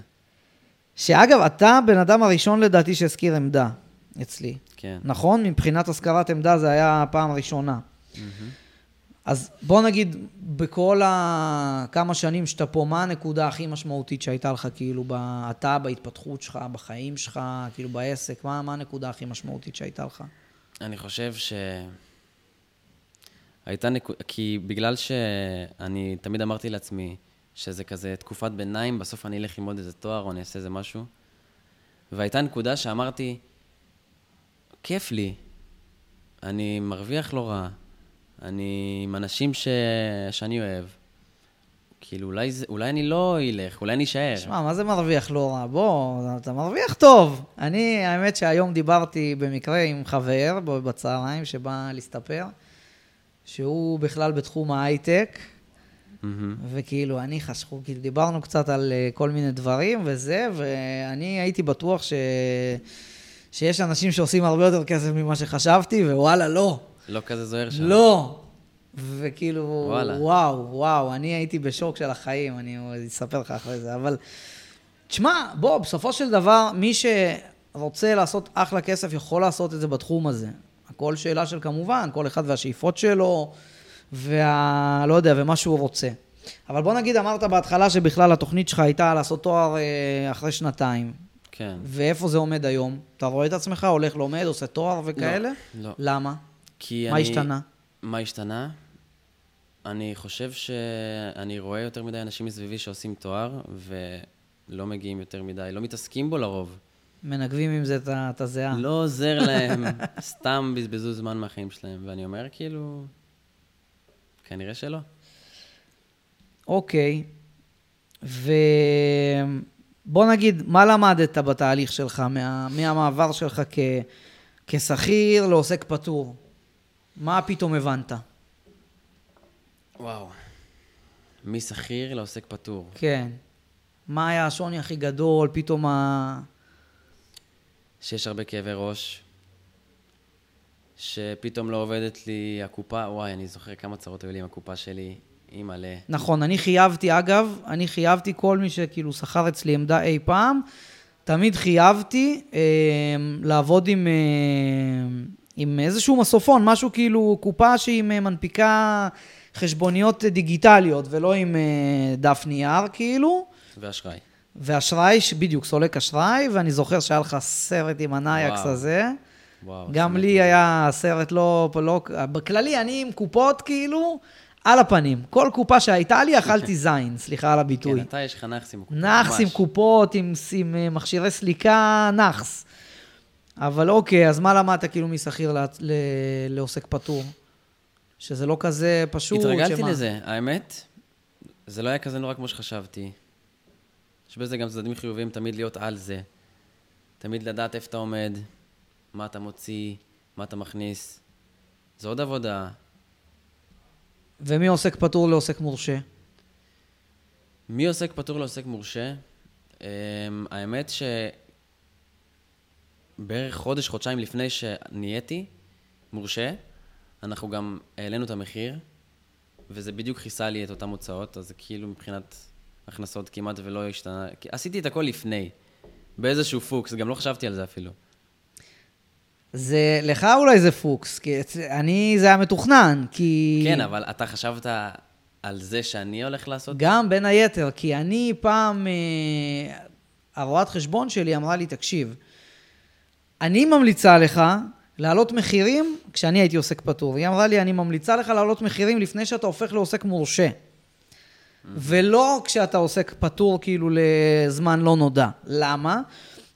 שאגב, אתה הבן אדם הראשון לדעתי שהזכיר עמדה אצלי. כן. נכון? מבחינת השכרת עמדה זה היה הפעם הראשונה. Mm-hmm. אז בוא נגיד, בכל הכמה שנים שאתה פה, מה הנקודה הכי משמעותית שהייתה לך, כאילו, אתה, בהתפתחות שלך, בחיים שלך, כאילו, בעסק? מה, מה הנקודה הכי משמעותית שהייתה לך? אני חושב ש... הייתה נקודה, כי בגלל שאני תמיד אמרתי לעצמי שזה כזה תקופת ביניים, בסוף אני אלך ללמוד איזה תואר או אני אעשה איזה משהו. והייתה נקודה שאמרתי, כיף לי, אני מרוויח לא רע, אני עם אנשים ש... שאני אוהב, כאילו, אולי, זה, אולי אני לא אלך, אולי אני אשאר. שמע, מה זה מרוויח לא רע? בוא, אתה מרוויח טוב. אני, האמת שהיום דיברתי במקרה עם חבר בצהריים שבא להסתפר, שהוא בכלל בתחום ההייטק. וכאילו, אני חשכו, כאילו, דיברנו קצת על אה, כל מיני דברים וזה, ואני הייתי בטוח ש... שיש אנשים שעושים הרבה יותר כסף ממה שחשבתי, ווואלה, לא. לא כזה זוהר שם. לא. וכאילו, וואלה. וואו, וואו, אני הייתי בשוק של החיים, אני אספר לך אחרי זה, אבל... תשמע, בוא, בסופו של דבר, מי שרוצה לעשות אחלה כסף יכול לעשות את זה בתחום הזה. הכל שאלה של כמובן, כל אחד והשאיפות שלו, וה... לא יודע, ומה שהוא רוצה. אבל בוא נגיד, אמרת בהתחלה שבכלל התוכנית שלך הייתה לעשות תואר אה, אחרי שנתיים. כן. ואיפה זה עומד היום? אתה רואה את עצמך הולך, לומד, עושה תואר וכאלה? לא. למה? כי מה אני... השתנה? מה השתנה? אני חושב שאני רואה יותר מדי אנשים מסביבי שעושים תואר, ולא מגיעים יותר מדי, לא מתעסקים בו לרוב. מנגבים עם זה את הזיעה. לא עוזר להם, סתם בזבזו זמן מהחיים שלהם. ואני אומר, כאילו, כנראה שלא. אוקיי. ובוא נגיד, מה למדת בתהליך שלך, מה... מהמעבר שלך כ... כשכיר לעוסק פטור? מה פתאום הבנת? וואו. משכיר לעוסק פטור. כן. מה היה השוני הכי גדול? פתאום ה... שיש הרבה כאבי ראש, שפתאום לא עובדת לי הקופה, וואי, אני זוכר כמה צרות היו לי עם הקופה שלי, אימא'לה. נכון, אני חייבתי, אגב, אני חייבתי כל מי שכאילו שכר אצלי עמדה אי פעם, תמיד חייבתי אה, לעבוד עם, אה, עם איזשהו מסופון, משהו כאילו, קופה שהיא מנפיקה חשבוניות דיגיטליות, ולא עם אה, דף נייר, כאילו. ואשראי. ואשראי, בדיוק, סולק אשראי, ואני זוכר שהיה לך סרט עם ה Nayax. הזה. וואו. גם. לי היה סרט לא, לא... בכללי, אני עם קופות כאילו על הפנים. כל קופה שהייתה לי, אכלתי זין, סליחה על הביטוי. כן, אתה יש לך נאחס עם הקופה. נאחס עם. קופות, עם, עם אה, מכשירי סליקה, נאחס. אבל אוקיי, אז מה למדת כאילו משכיר ל- ל- לעוסק פטור? שזה לא כזה פשוט, התרגלתי שמה? לזה, האמת, זה לא היה כזה נורא כמו שחשבתי. יש בזה גם צדדים חיוביים תמיד להיות על זה. תמיד לדעת איפה אתה עומד, מה אתה מוציא, מה אתה מכניס. זה עוד עבודה. ומי עוסק פטור לעוסק מורשה? מי עוסק פטור לעוסק מורשה? Um, האמת ש... בערך חודש, חודשיים לפני שנהייתי מורשה, אנחנו גם העלינו את המחיר, וזה בדיוק כיסה לי את אותן הוצאות, אז כאילו מבחינת הכנסות כמעט ולא השתנה. עשיתי את הכל לפני, באיזשהו פוקס, גם לא חשבתי על זה אפילו. זה, לך אולי זה פוקס, כי אני, זה היה מתוכנן, כי... כן, אבל אתה חשבת על זה שאני הולך לעשות? גם בין היתר, כי אני פעם, אה, הרואת חשבון שלי אמרה לי, תקשיב, אני ממליצה לך להעלות מחירים כשאני הייתי עוסק פטור. היא אמרה לי, אני ממליצה לך להעלות מחירים לפני שאתה הופך לעוסק מורשה. ולא כשאתה עוסק פטור כאילו לזמן לא נודע. למה?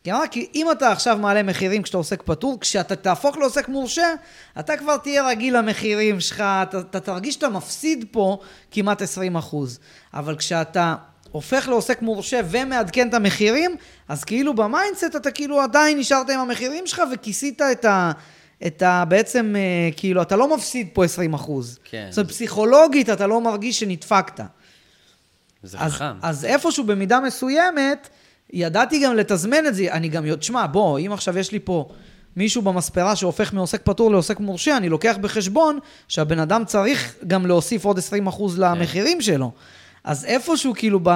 כי אמרה, כי אם אתה עכשיו מעלה מחירים כשאתה עוסק פטור, כשאתה תהפוך לעוסק מורשה, אתה כבר תהיה רגיל למחירים שלך, אתה, אתה תרגיש שאתה מפסיד פה כמעט 20 אחוז. אבל כשאתה הופך לעוסק מורשה ומעדכן את המחירים, אז כאילו ב mindset אתה כאילו עדיין נשארת עם המחירים שלך וכיסית את ה... את ה... בעצם, אה, כאילו, אתה לא מפסיד פה 20 אחוז. כן. זאת אומרת, פסיכולוגית אתה לא מרגיש שנדפקת. זה אז, חכם. אז איפשהו במידה מסוימת, ידעתי גם לתזמן את זה. אני גם תשמע, בוא, אם עכשיו יש לי פה מישהו במספרה שהופך מעוסק פטור לעוסק מורשה, אני לוקח בחשבון שהבן אדם צריך גם להוסיף עוד 20% כן. למחירים שלו. אז איפשהו, כאילו, ב,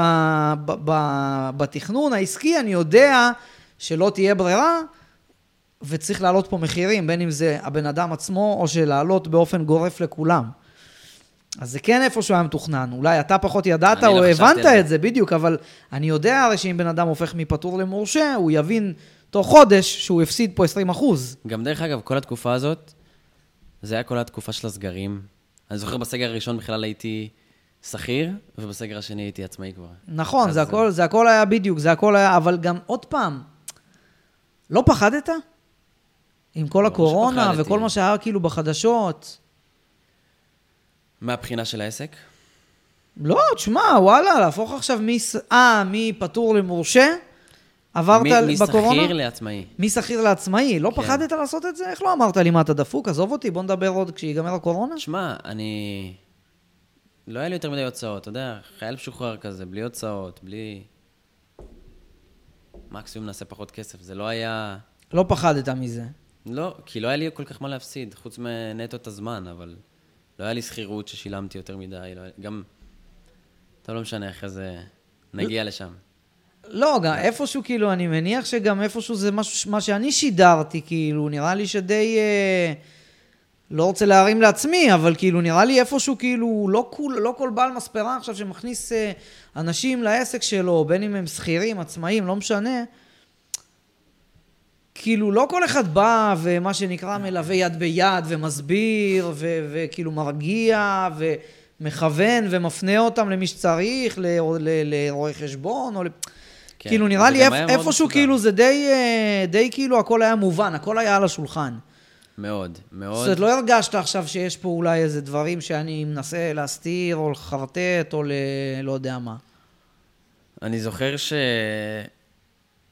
ב, ב, בתכנון העסקי, אני יודע שלא תהיה ברירה, וצריך להעלות פה מחירים, בין אם זה הבן אדם עצמו, או שלהעלות באופן גורף לכולם. אז זה כן איפשהו היה מתוכנן. אולי אתה פחות ידעת או לא הבנת. את זה, בדיוק, אבל אני יודע הרי שאם בן אדם הופך מפטור למורשה, הוא יבין תוך חודש שהוא הפסיד פה 20 אחוז. גם דרך אגב, כל התקופה הזאת, זה היה כל התקופה של הסגרים. אני זוכר בסגר הראשון בכלל הייתי שכיר, ובסגר השני הייתי עצמאי כבר. נכון, זה הכל, זה הכל היה בדיוק, זה הכל היה, אבל גם עוד פעם, לא פחדת? עם כל הקורונה שפחדתי. וכל מה שהיה כאילו בחדשות. מהבחינה של העסק? לא, תשמע, וואלה, להפוך עכשיו מ... אה, מפטור למורשה? עברת מ- בקורונה? משכיר לעצמאי. משכיר לעצמאי. לא כן. פחדת לעשות את זה? איך לא אמרת לי, מה, אתה דפוק? עזוב אותי, בוא נדבר עוד כשיגמר הקורונה. שמע, אני... לא היה לי יותר מדי הוצאות, אתה יודע, חייל משוחרר כזה, בלי הוצאות, בלי... מקסימום נעשה פחות כסף, זה לא היה... לא פחדת מזה. לא, כי לא היה לי כל כך מה להפסיד, חוץ מנטו את הזמן, אבל לא היה לי שכירות ששילמתי יותר מדי, לא. גם... טוב, לא משנה, אחרי זה נגיע לשם. לא, גם איפשהו, כאילו, אני מניח שגם איפשהו זה משהו, מה שאני שידרתי, כאילו, נראה לי שדי... אה, לא רוצה להרים לעצמי, אבל כאילו, נראה לי איפשהו, כאילו, לא, כול, לא כל בעל מספרה עכשיו שמכניס אה, אנשים לעסק שלו, בין אם הם שכירים, עצמאים, לא משנה, כאילו, לא כל אחד בא ומה שנקרא מלווה יד ביד ומסביר, ו- וכאילו מרגיע, ומכוון ומפנה אותם למי שצריך, ל- ל- לרואי חשבון, או... ל- כן, כאילו, נראה לי איפ- איפשהו, מסודר. כאילו, זה די, אה, די כאילו, הכל היה מובן, הכל היה על השולחן. מאוד, זאת מאוד. אומרת, לא הרגשת עכשיו שיש פה אולי איזה דברים שאני מנסה להסתיר, או לחרטט, או ל... לא יודע מה. אני זוכר ש...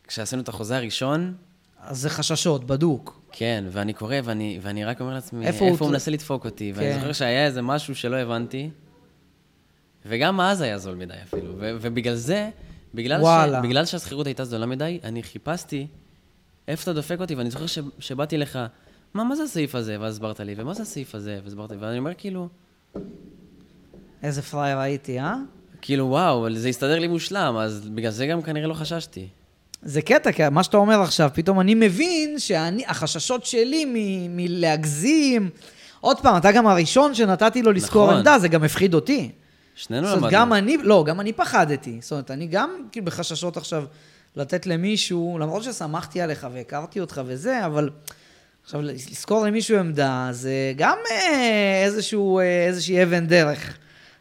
כשעשינו את החוזה הראשון, אז זה חששות, בדוק. כן, ואני קורא, ואני, ואני רק אומר לעצמי, איפה איפה, הוא הוא מנסה לדפוק אותי? ואני כן. זוכר שהיה איזה משהו שלא הבנתי, וגם אז היה זול מדי אפילו. ו- ובגלל זה, בגלל, וואלה. ש- בגלל שהשכירות הייתה זולה מדי, אני חיפשתי איפה אתה דופק אותי, ואני זוכר ש- שבאתי לך, מה, מה זה הסעיף הזה? ואז הסברת לי, ומה זה הסעיף הזה? והסברת לי, ואני אומר כאילו, איזה פראייר הייתי, אה? כאילו, וואו, זה הסתדר לי מושלם, אז בגלל זה גם כנראה לא חששתי. זה קטע, כי מה שאתה אומר עכשיו, פתאום אני מבין שהחששות שלי מ- מלהגזים... עוד פעם, אתה גם הראשון שנתתי לו לזכור נכון. עמדה, זה גם הפחיד אותי. שנינו למדנו. גם אני, לא, גם אני פחדתי. זאת אומרת, אני גם כאילו בחששות עכשיו לתת למישהו, למרות שסמכתי עליך והכרתי אותך וזה, אבל עכשיו לזכור למישהו עמדה, זה גם אה, איזשהו, אה, איזושהי אבן דרך.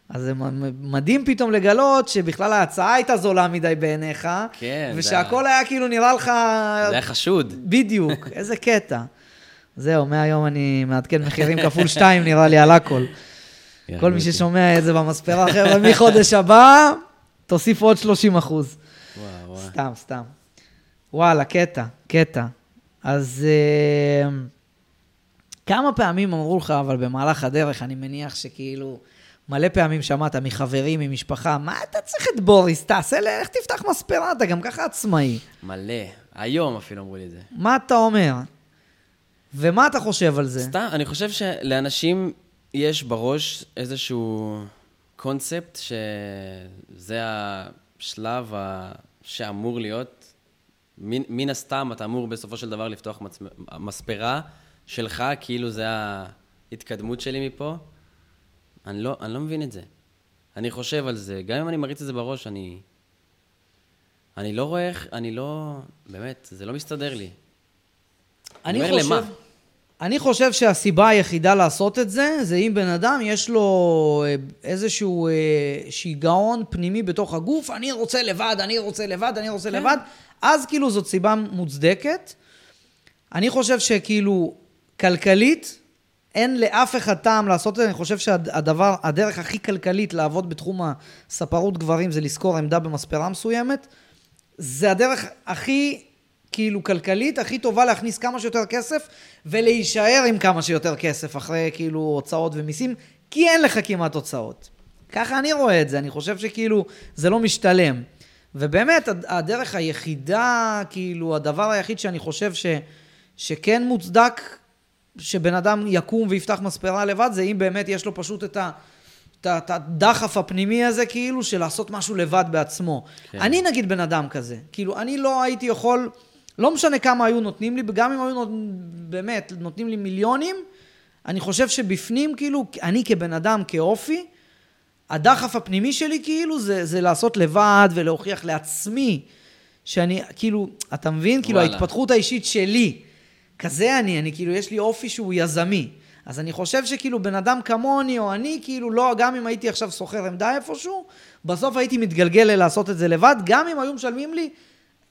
אז זה מדהים פתאום לגלות שבכלל ההצעה הייתה זולה מדי בעיניך, כן, זה ושהכל היה כאילו נראה לך... זה היה חשוד. בדיוק, איזה קטע. זהו, מהיום אני מעדכן מחירים כפול שתיים, נראה לי, על הכל. כל מי ששומע את זה במספרה, חבר'ה, מחודש הבא, תוסיף עוד 30 אחוז. וואו. סתם, סתם. וואלה, קטע, קטע. אז אה, כמה פעמים אמרו לך, אבל במהלך הדרך, אני מניח שכאילו, מלא פעמים שמעת מחברים, ממשפחה, מה אתה צריך את בוריס? תעשה, ל- איך תפתח מספרה? אתה גם ככה עצמאי. מלא. היום אפילו אמרו לי את זה. מה אתה אומר? ומה אתה חושב על זה? סתם, אני חושב שלאנשים יש בראש איזשהו קונספט שזה השלב ה... שאמור להיות. מן, מן הסתם, אתה אמור בסופו של דבר לפתוח מצ... מספרה שלך, כאילו זה ההתקדמות שלי מפה. אני לא, אני לא מבין את זה. אני חושב על זה, גם אם אני מריץ את זה בראש, אני... אני לא רואה איך, אני לא... באמת, זה לא מסתדר לי. אני אומר חושב... למה? אני חושב שהסיבה היחידה לעשות את זה, זה אם בן אדם יש לו אה, איזשהו אה, שיגעון פנימי בתוך הגוף, אני רוצה לבד, אני רוצה לבד, אני רוצה כן. לבד, אז כאילו זאת סיבה מוצדקת. אני חושב שכאילו, כלכלית, אין לאף אחד טעם לעשות את זה. אני חושב שהדבר, הדרך הכי כלכלית לעבוד בתחום הספרות גברים זה לשכור עמדה במספרה מסוימת. זה הדרך הכי, כאילו, כלכלית, הכי טובה להכניס כמה שיותר כסף ולהישאר עם כמה שיותר כסף אחרי, כאילו, הוצאות ומיסים, כי אין לך כמעט הוצאות. ככה אני רואה את זה, אני חושב שכאילו, זה לא משתלם. ובאמת, הד- הדרך היחידה, כאילו, הדבר היחיד שאני חושב ש, שכן מוצדק שבן אדם יקום ויפתח מספרה לבד, זה אם באמת יש לו פשוט את ה... את הדחף הפנימי הזה, כאילו, של לעשות משהו לבד בעצמו. כן. אני נגיד בן אדם כזה. כאילו, אני לא הייתי יכול, לא משנה כמה היו נותנים לי, וגם אם היו נות, באמת נותנים לי מיליונים, אני חושב שבפנים, כאילו, אני כבן אדם, כאופי, הדחף הפנימי שלי, כאילו, זה, זה לעשות לבד ולהוכיח לעצמי שאני, כאילו, אתה מבין? כאילו, וואלה. ההתפתחות האישית שלי, כזה אני, אני כאילו, יש לי אופי שהוא יזמי. אז אני חושב שכאילו בן אדם כמוני, או אני, כאילו לא, גם אם הייתי עכשיו שוכר עמדה איפשהו, בסוף הייתי מתגלגל ללעשות את זה לבד, גם אם היו משלמים לי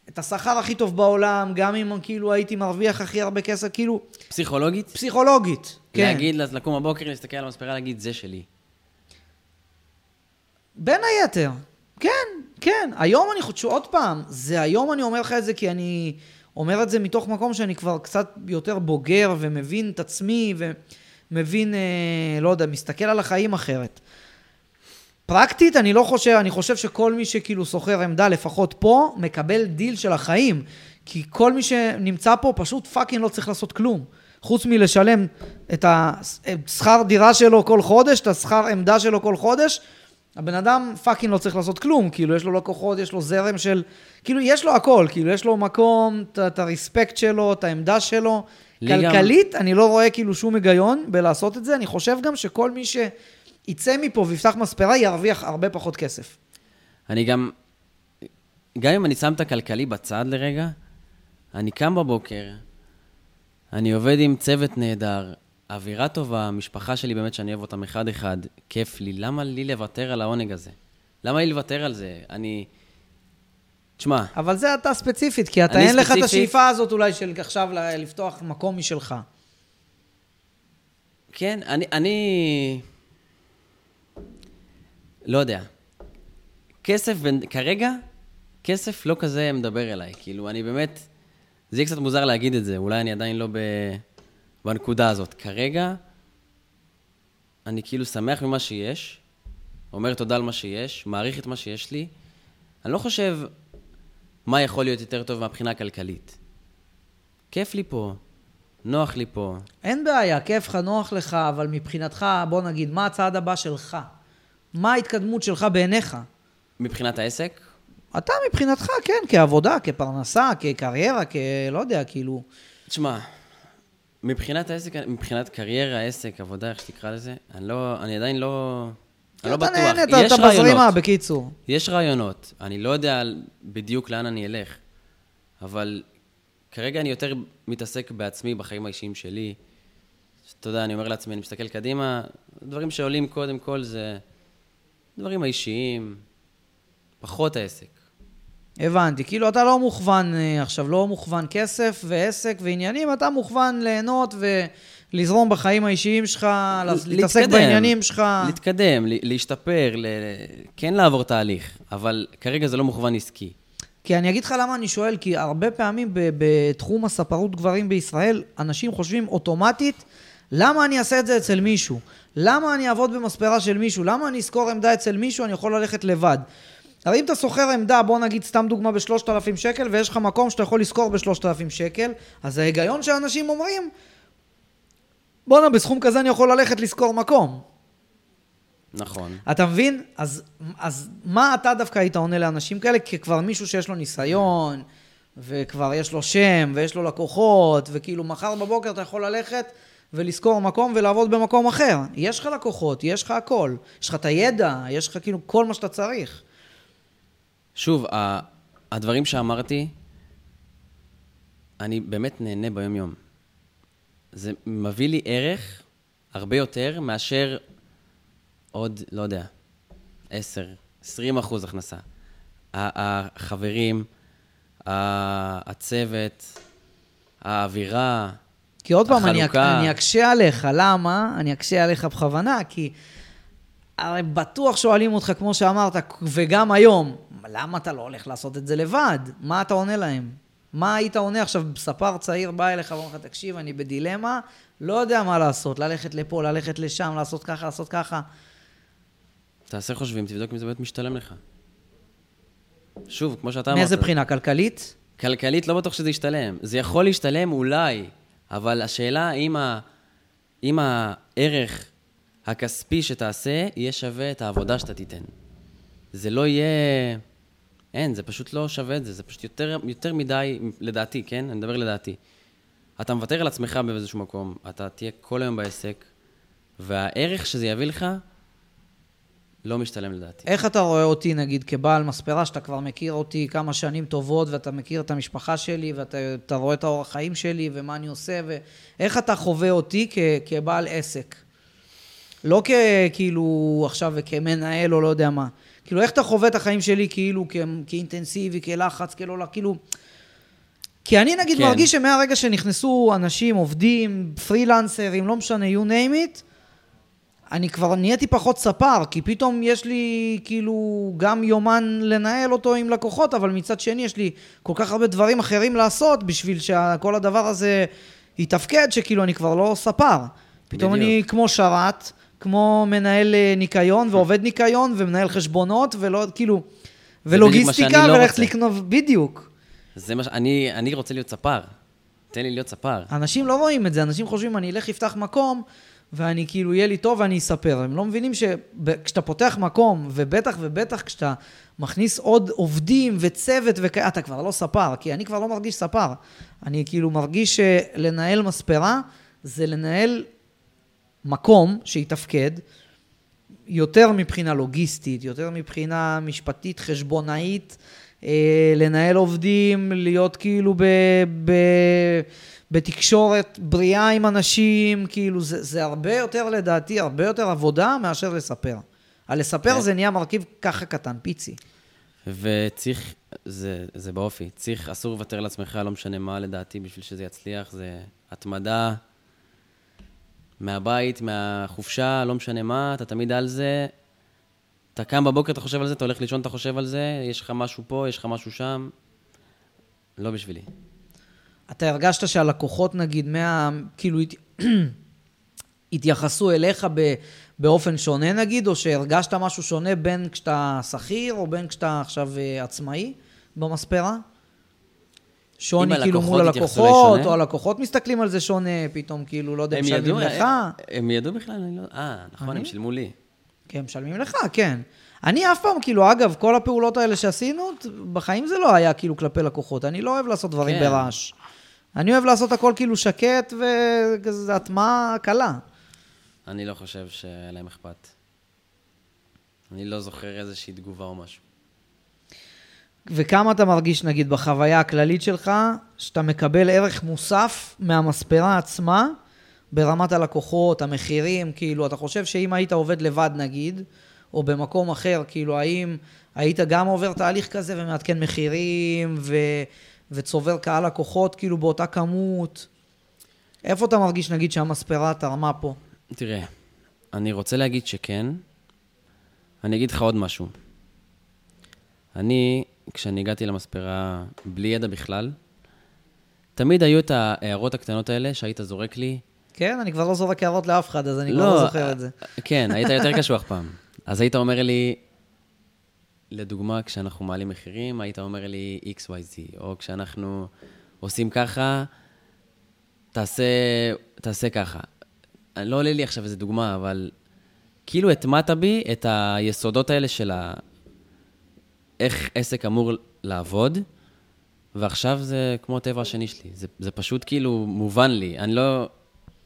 את השכר הכי טוב בעולם, גם אם כאילו הייתי מרוויח הכי הרבה כסף, כאילו, פסיכולוגית? פסיכולוגית. כן. להגיד, לקום בבוקר, להסתכל על המספרה, להגיד, זה שלי. בין היתר. כן, כן. היום אני חושב, עוד פעם, זה היום אני אומר לך את זה כי אני אומר את זה מתוך מקום שאני כבר קצת יותר בוגר ומבין את עצמי ומבין, אה, לא יודע, מסתכל על החיים אחרת. פרקטית, אני לא חושב, אני חושב שכל מי שכאילו שוכר עמדה, לפחות פה, מקבל דיל של החיים. כי כל מי שנמצא פה פשוט fucking לא צריך לעשות כלום. חוץ מלשלם את השכר דירה שלו כל חודש, את השכר עמדה שלו כל חודש, הבן אדם fucking לא צריך לעשות כלום, כאילו יש לו לקוחות, יש לו זרם של, כאילו יש לו הכל, כאילו יש לו מקום, את הרספקט שלו, את העמדה שלו. כלכלית, גם... אני לא רואה כאילו שום היגיון בלעשות את זה, אני חושב גם שכל מי שיצא מפה ויפתח מספרה ירוויח הרבה פחות כסף. אני גם, גם אם אני שם את הכלכלי בצד לרגע, אני קם בבוקר, אני עובד עם צוות נהדר, אווירה טובה, משפחה שלי באמת שאני אוהב אותם אחד-אחד, כיף לי. למה לי לוותר על העונג הזה? למה לי לוותר על זה? אני... תשמע... אבל זה אתה ספציפית, כי אתה אין ספציפית... לך את השאיפה הזאת אולי של עכשיו לפתוח מקום משלך. כן, אני... אני... לא יודע. כסף, כרגע, כסף לא כזה מדבר אליי. כאילו, אני באמת... זה יהיה קצת מוזר להגיד את זה, אולי אני עדיין לא ב... בנקודה הזאת. כרגע, אני כאילו שמח ממה שיש, אומר תודה על מה שיש, מעריך את מה שיש לי. אני לא חושב מה יכול להיות יותר טוב מהבחינה הכלכלית. כיף לי פה, נוח לי פה. אין בעיה, כיף לך, נוח לך, אבל מבחינתך, בוא נגיד, מה הצעד הבא שלך? מה ההתקדמות שלך בעיניך? מבחינת העסק? אתה מבחינתך, כן, כעבודה, כפרנסה, כקריירה, כלא יודע, כאילו... תשמע, מבחינת העסק, מבחינת קריירה, עסק, עבודה, איך שתקרא לזה, אני לא, אני עדיין לא... אני לא בטוח. אתה נהנית, אתה בזרימה, בקיצור. יש רעיונות. אני לא יודע בדיוק לאן אני אלך, אבל כרגע אני יותר מתעסק בעצמי, בחיים האישיים שלי. אתה יודע, אני אומר לעצמי, אני מסתכל קדימה, דברים שעולים קודם כל זה דברים האישיים, פחות העסק. הבנתי. כאילו, אתה לא מוכוון אה, עכשיו, לא מוכוון כסף ועסק ועניינים, אתה מוכוון ליהנות ולזרום בחיים האישיים שלך, להתעסק להתקדם, בעניינים שלך. להתקדם, להשתפר, ל... כן לעבור תהליך, אבל כרגע זה לא מוכוון עסקי. כי אני אגיד לך למה אני שואל, כי הרבה פעמים בתחום הספרות גברים בישראל, אנשים חושבים אוטומטית, למה אני אעשה את זה אצל מישהו? למה אני אעבוד במספרה של מישהו? למה אני אשכור עמדה אצל מישהו? אני יכול ללכת לבד. הרי אם אתה שוכר עמדה, בוא נגיד סתם דוגמה בשלושת אלפים שקל, ויש לך מקום שאתה יכול לשכור בשלושת אלפים שקל, אז ההיגיון שאנשים אומרים, בואנה, בסכום כזה אני יכול ללכת לשכור מקום. נכון. אתה מבין? אז, אז מה אתה דווקא היית עונה לאנשים כאלה? ככבר מישהו שיש לו ניסיון, וכבר יש לו שם, ויש לו לקוחות, וכאילו מחר בבוקר אתה יכול ללכת ולשכור מקום ולעבוד במקום אחר. יש לך לקוחות, יש לך הכל. יש לך את הידע, יש לך כאילו כל מה שאתה צריך. שוב, הדברים שאמרתי, אני באמת נהנה ביום-יום. זה מביא לי ערך הרבה יותר מאשר עוד, לא יודע, 10, 20 אחוז הכנסה. החברים, הצוות, האווירה, כי עוד פעם, אני, אני אקשה עליך, למה? אני אקשה עליך בכוונה, כי הרי בטוח שואלים אותך, כמו שאמרת, וגם היום, למה אתה לא הולך לעשות את זה לבד? מה אתה עונה להם? מה היית עונה עכשיו, ספר צעיר בא אליך ואומר לך, תקשיב, אני בדילמה, לא יודע מה לעשות, ללכת לפה, ללכת לשם, לעשות ככה, לעשות ככה. תעשה חושבים, תבדוק אם זה באמת משתלם לך. שוב, כמו שאתה אמרת... מאיזה בחינה? כלכלית? כלכלית לא בטוח שזה ישתלם. זה יכול להשתלם אולי, אבל השאלה אם, ה... אם הערך הכספי שתעשה יהיה שווה את העבודה שאתה תיתן. זה לא יהיה... אין, זה פשוט לא שווה את זה, זה פשוט יותר, יותר מדי, לדעתי, כן? אני מדבר לדעתי. אתה מוותר על עצמך באיזשהו מקום, אתה תהיה כל היום בעסק, והערך שזה יביא לך לא משתלם לדעתי. איך אתה רואה אותי, נגיד, כבעל מספרה, שאתה כבר מכיר אותי כמה שנים טובות, ואתה מכיר את המשפחה שלי, ואתה רואה את האורח חיים שלי, ומה אני עושה, ואיך אתה חווה אותי כ, כבעל עסק? לא כאילו עכשיו כמנהל או לא יודע מה. כאילו, איך אתה חווה את החיים שלי כאילו כ, כאינטנסיבי, כלחץ, כאילו, כאילו... כי אני נגיד כן. מרגיש שמהרגע שנכנסו אנשים, עובדים, פרילנסרים, לא משנה, you name it, אני כבר נהייתי פחות ספר, כי פתאום יש לי כאילו גם יומן לנהל אותו עם לקוחות, אבל מצד שני יש לי כל כך הרבה דברים אחרים לעשות בשביל שכל הדבר הזה יתפקד, שכאילו אני כבר לא ספר. פתאום בדיוק. אני כמו שרת, כמו מנהל אה, ניקיון ועובד ניקיון ומנהל חשבונות, ולא, כאילו, ולוגיסטיקה, לא וללכת. לקנות, בדיוק. זה מה ש... אני, אני רוצה להיות ספר. תן לי להיות ספר. אנשים לא רואים את זה, אנשים חושבים, אני אלך אפתח מקום, ואני כאילו, יהיה לי טוב ואני אספר. הם לא מבינים שכשאתה פותח מקום, ובטח ובטח כשאתה מכניס עוד עובדים וצוות וכאלה, אתה כבר לא ספר, כי אני כבר לא מרגיש ספר. אני כאילו מרגיש שלנהל מספרה זה לנהל מקום שיתפקד, יותר מבחינה לוגיסטית, יותר מבחינה משפטית, חשבונאית, אה, לנהל עובדים, להיות כאילו ב, ב, בתקשורת בריאה עם אנשים, כאילו זה, זה הרבה יותר לדעתי, הרבה יותר עבודה מאשר לספר. הלספר כן. זה נהיה מרכיב ככה קטן, פיצי. וצריך, זה, זה באופי, צריך, אסור לוותר לעצמך, לא משנה מה לדעתי, בשביל שזה יצליח, זה התמדה מהבית, מהחופשה, לא משנה מה, אתה תמיד על זה. אתה קם בבוקר, אתה חושב על זה, אתה הולך לישון, אתה חושב על זה, יש לך משהו פה, יש לך משהו שם. לא בשבילי. אתה הרגשת שהלקוחות, נגיד, מה... כאילו, הת... התייחסו אליך ב... באופן שונה, נגיד, או שהרגשת משהו שונה בין כשאתה שכיר, או בין כשאתה עכשיו אה, עצמאי במספרה? שוני כאילו מול הלקוחות או הלקוחות מסתכלים על זה שונה, פתאום כאילו, לא יודע, הם משלמים לך? הם, ידעו בכלל, אני לא... אה, נכון? הם שילמו לי. כן, משלמים לך, כן. אני אף פעם, כאילו, אגב, כל הפעולות האלה שעשינו, בחיים זה לא היה כאילו כלפי לקוחות. אני לא אוהב לעשות דברים כן. ברעש. אני אוהב לעשות הכל כאילו שקט וכזה הטמעה קלה. אני לא חושב שהיה להם אכפת. אני לא זוכר איזושהי תגובה או משהו. וכמה אתה מרגיש, נגיד, בחוויה הכללית שלך, שאתה מקבל ערך מוסף מהמספרה עצמה, ברמת הלקוחות, המחירים, כאילו, אתה חושב שאם היית עובד לבד, נגיד, או במקום אחר, כאילו, האם היית גם עובר תהליך כזה ומעדכן מחירים, ו... וצובר קהל לקוחות, כאילו, באותה כמות? איפה אתה מרגיש, נגיד, שהמספרה תרמה פה? תראה, אני רוצה להגיד שכן. אני אגיד לך עוד משהו. אני, כשאני הגעתי למספרה בלי ידע בכלל, תמיד היו את ההערות הקטנות האלה שהיית זורק לי. כן, אני כבר לא זורק הערות לאף אחד, אז אני כבר לא זוכר את זה. כן, היית יותר קשוח פעם. אז היית אומר לי, לדוגמה, כשאנחנו מעלים מחירים, היית אומר לי XYZ, או כשאנחנו עושים ככה, תעשה, תעשה ככה. לא עולה לי עכשיו איזה דוגמה, אבל כאילו הטמעת בי את היסודות האלה של ה... איך עסק אמור לעבוד, ועכשיו זה כמו הטבע השני שלי. זה, זה פשוט כאילו מובן לי. אני לא,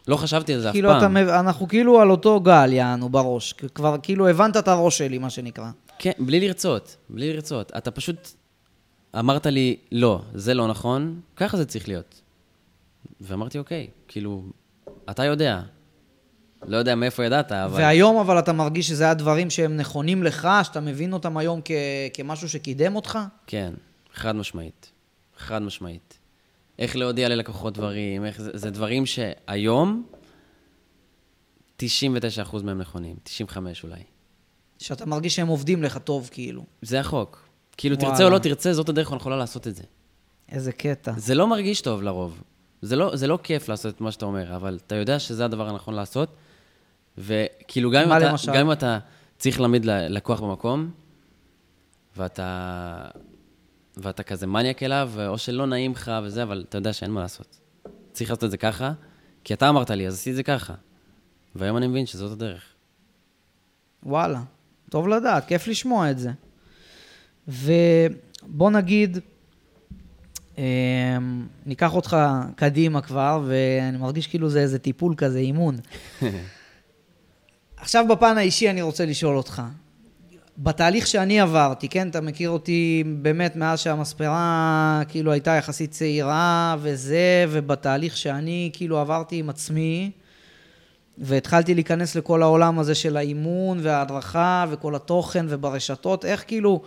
לא חשבתי על זה כאילו אף פעם. מב- אנחנו כאילו על אותו גל, יענו, בראש. כבר כאילו הבנת את הראש שלי, מה שנקרא. כן, בלי לרצות, בלי לרצות. אתה פשוט אמרת לי, לא, זה לא נכון, ככה זה צריך להיות. ואמרתי, אוקיי, כאילו, אתה יודע. לא יודע מאיפה ידעת, אבל... והיום אבל אתה מרגיש שזה הדברים שהם נכונים לך, שאתה מבין אותם היום כ- כמשהו שקידם אותך? כן, חד משמעית. חד משמעית. איך להודיע ללקוחות דברים, איך זה, זה דברים שהיום 99% מהם נכונים, 95 אולי. שאתה מרגיש שהם עובדים לך טוב, כאילו. זה החוק. כאילו, וואלה. תרצה או לא תרצה, זאת הדרך הנכונה לעשות את זה. איזה קטע. זה לא מרגיש טוב לרוב. זה לא, זה לא כיף לעשות את מה שאתה אומר, אבל אתה יודע שזה הדבר הנכון לעשות, וכאילו, גם אם, אתה, למשל? גם אם אתה צריך להעמיד לקוח במקום, ואתה, ואתה כזה מניאק אליו, או שלא נעים לך וזה, אבל אתה יודע שאין מה לעשות. צריך לעשות את זה ככה, כי אתה אמרת לי, אז עשיתי את זה ככה. והיום אני מבין שזאת הדרך. וואלה, טוב לדעת, כיף לשמוע את זה. ובוא נגיד, אמ, ניקח אותך קדימה כבר, ואני מרגיש כאילו זה איזה טיפול כזה, אימון. עכשיו בפן האישי אני רוצה לשאול אותך. בתהליך שאני עברתי, כן, אתה מכיר אותי באמת מאז שהמספרה כאילו הייתה יחסית צעירה וזה, ובתהליך שאני כאילו עברתי עם עצמי, והתחלתי להיכנס לכל העולם הזה של האימון וההדרכה וכל התוכן וברשתות, איך כאילו,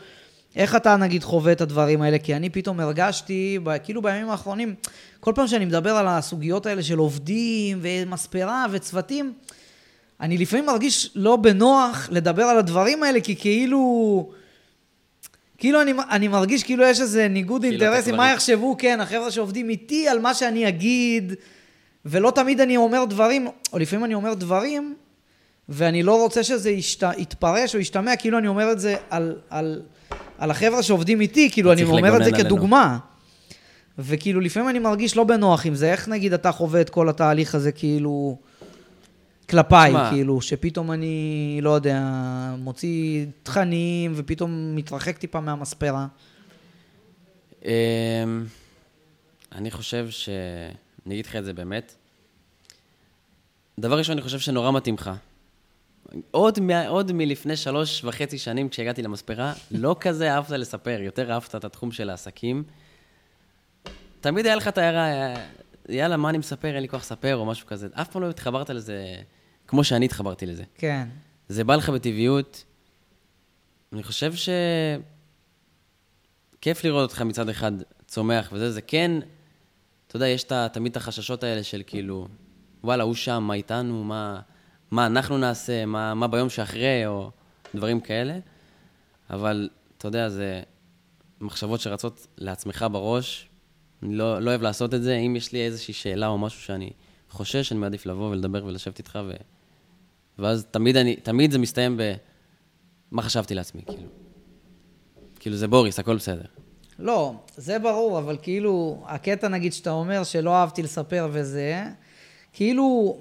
איך אתה נגיד חווה את הדברים האלה? כי אני פתאום הרגשתי, כאילו בימים האחרונים, כל פעם שאני מדבר על הסוגיות האלה של עובדים ומספרה וצוותים, אני לפעמים מרגיש לא בנוח לדבר על הדברים האלה, כי כאילו... כאילו אני, אני מרגיש כאילו יש איזה ניגוד כאילו אינטרסים, מה יחשבו, כן, החבר'ה שעובדים איתי על מה שאני אגיד, ולא תמיד אני אומר דברים, או לפעמים אני אומר דברים, ואני לא רוצה שזה ישת, יתפרש או ישתמע, כאילו אני אומר את זה על, על, על החבר'ה שעובדים איתי, כאילו אני אומר את זה עלינו. כדוגמה. וכאילו לפעמים אני מרגיש לא בנוח עם זה, איך נגיד אתה חווה את כל התהליך הזה כאילו כלפיי, שמע. כאילו, שפתאום אני, לא יודע, מוציא תכנים ופתאום מתרחק טיפה מהמספרה. אמ, אני חושב ש... אני אגיד לך את זה באמת. דבר ראשון, אני חושב שנורא מתאים לך. עוד, מה, עוד מלפני שלוש וחצי שנים כשהגעתי למספרה, לא כזה אהבת לספר, יותר אהבת את התחום של העסקים. תמיד היה לך את ההערה, יאללה, מה אני מספר, אין לי כוח לספר, או משהו כזה. אף פעם לא התחברת לזה כמו שאני התחברתי לזה. כן. זה בא לך בטבעיות. אני חושב ש... כיף לראות אותך מצד אחד צומח וזה, זה כן, אתה יודע, יש תמיד את החששות האלה של כאילו, וואלה, הוא שם, מה איתנו, מה, מה אנחנו נעשה, מה, מה ביום שאחרי, או דברים כאלה. אבל, אתה יודע, זה מחשבות שרצות לעצמך בראש. אני לא, לא אוהב לעשות את זה. אם יש לי איזושהי שאלה או משהו שאני חושש, אני מעדיף לבוא ולדבר ולשבת איתך, ו... ואז תמיד, אני, תמיד זה מסתיים ב... מה חשבתי לעצמי, כאילו. כאילו, זה בוריס, הכל בסדר. לא, זה ברור, אבל כאילו, הקטע נגיד שאתה אומר שלא אהבתי לספר וזה, כאילו,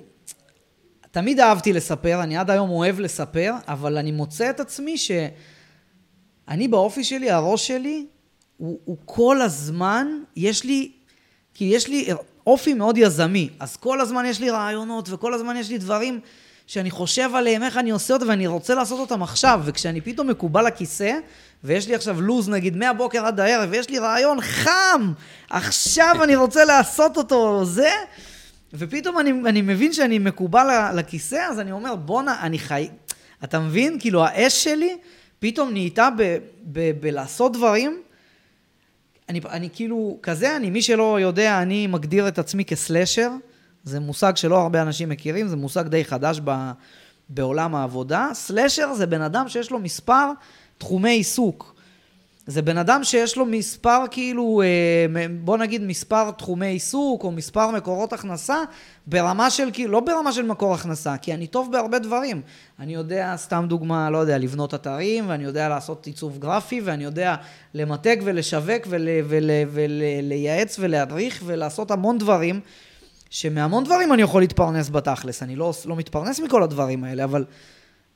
תמיד אהבתי לספר, אני עד היום אוהב לספר, אבל אני מוצא את עצמי שאני באופי שלי, הראש שלי, הוא, הוא כל הזמן, יש לי, כי יש לי אופי מאוד יזמי, אז כל הזמן יש לי רעיונות וכל הזמן יש לי דברים שאני חושב עליהם, איך אני עושה אותם, ואני רוצה לעשות אותם עכשיו, וכשאני פתאום מקובל לכיסא, ויש לי עכשיו לו"ז נגיד מהבוקר עד הערב, ויש לי רעיון חם, עכשיו אני רוצה לעשות אותו, זה, ופתאום אני, אני מבין שאני מקובל לכיסא, אז אני אומר, בואנה, אני חי... אתה מבין? כאילו, האש שלי פתאום נהייתה בלעשות דברים. אני, אני כאילו, כזה אני, מי שלא יודע, אני מגדיר את עצמי כסלשר. זה מושג שלא הרבה אנשים מכירים, זה מושג די חדש ב, בעולם העבודה. סלשר זה בן אדם שיש לו מספר תחומי עיסוק. זה בן אדם שיש לו מספר כאילו, אה, בוא נגיד מספר תחומי עיסוק או מספר מקורות הכנסה ברמה של כאילו, לא ברמה של מקור הכנסה, כי אני טוב בהרבה דברים. אני יודע, סתם דוגמה, לא יודע, לבנות אתרים, ואני יודע לעשות עיצוב גרפי, ואני יודע למתג ולשווק ול, ול, ולייעץ ולהדריך ולעשות המון דברים, שמהמון דברים אני יכול להתפרנס בתכלס. אני לא, לא מתפרנס מכל הדברים האלה, אבל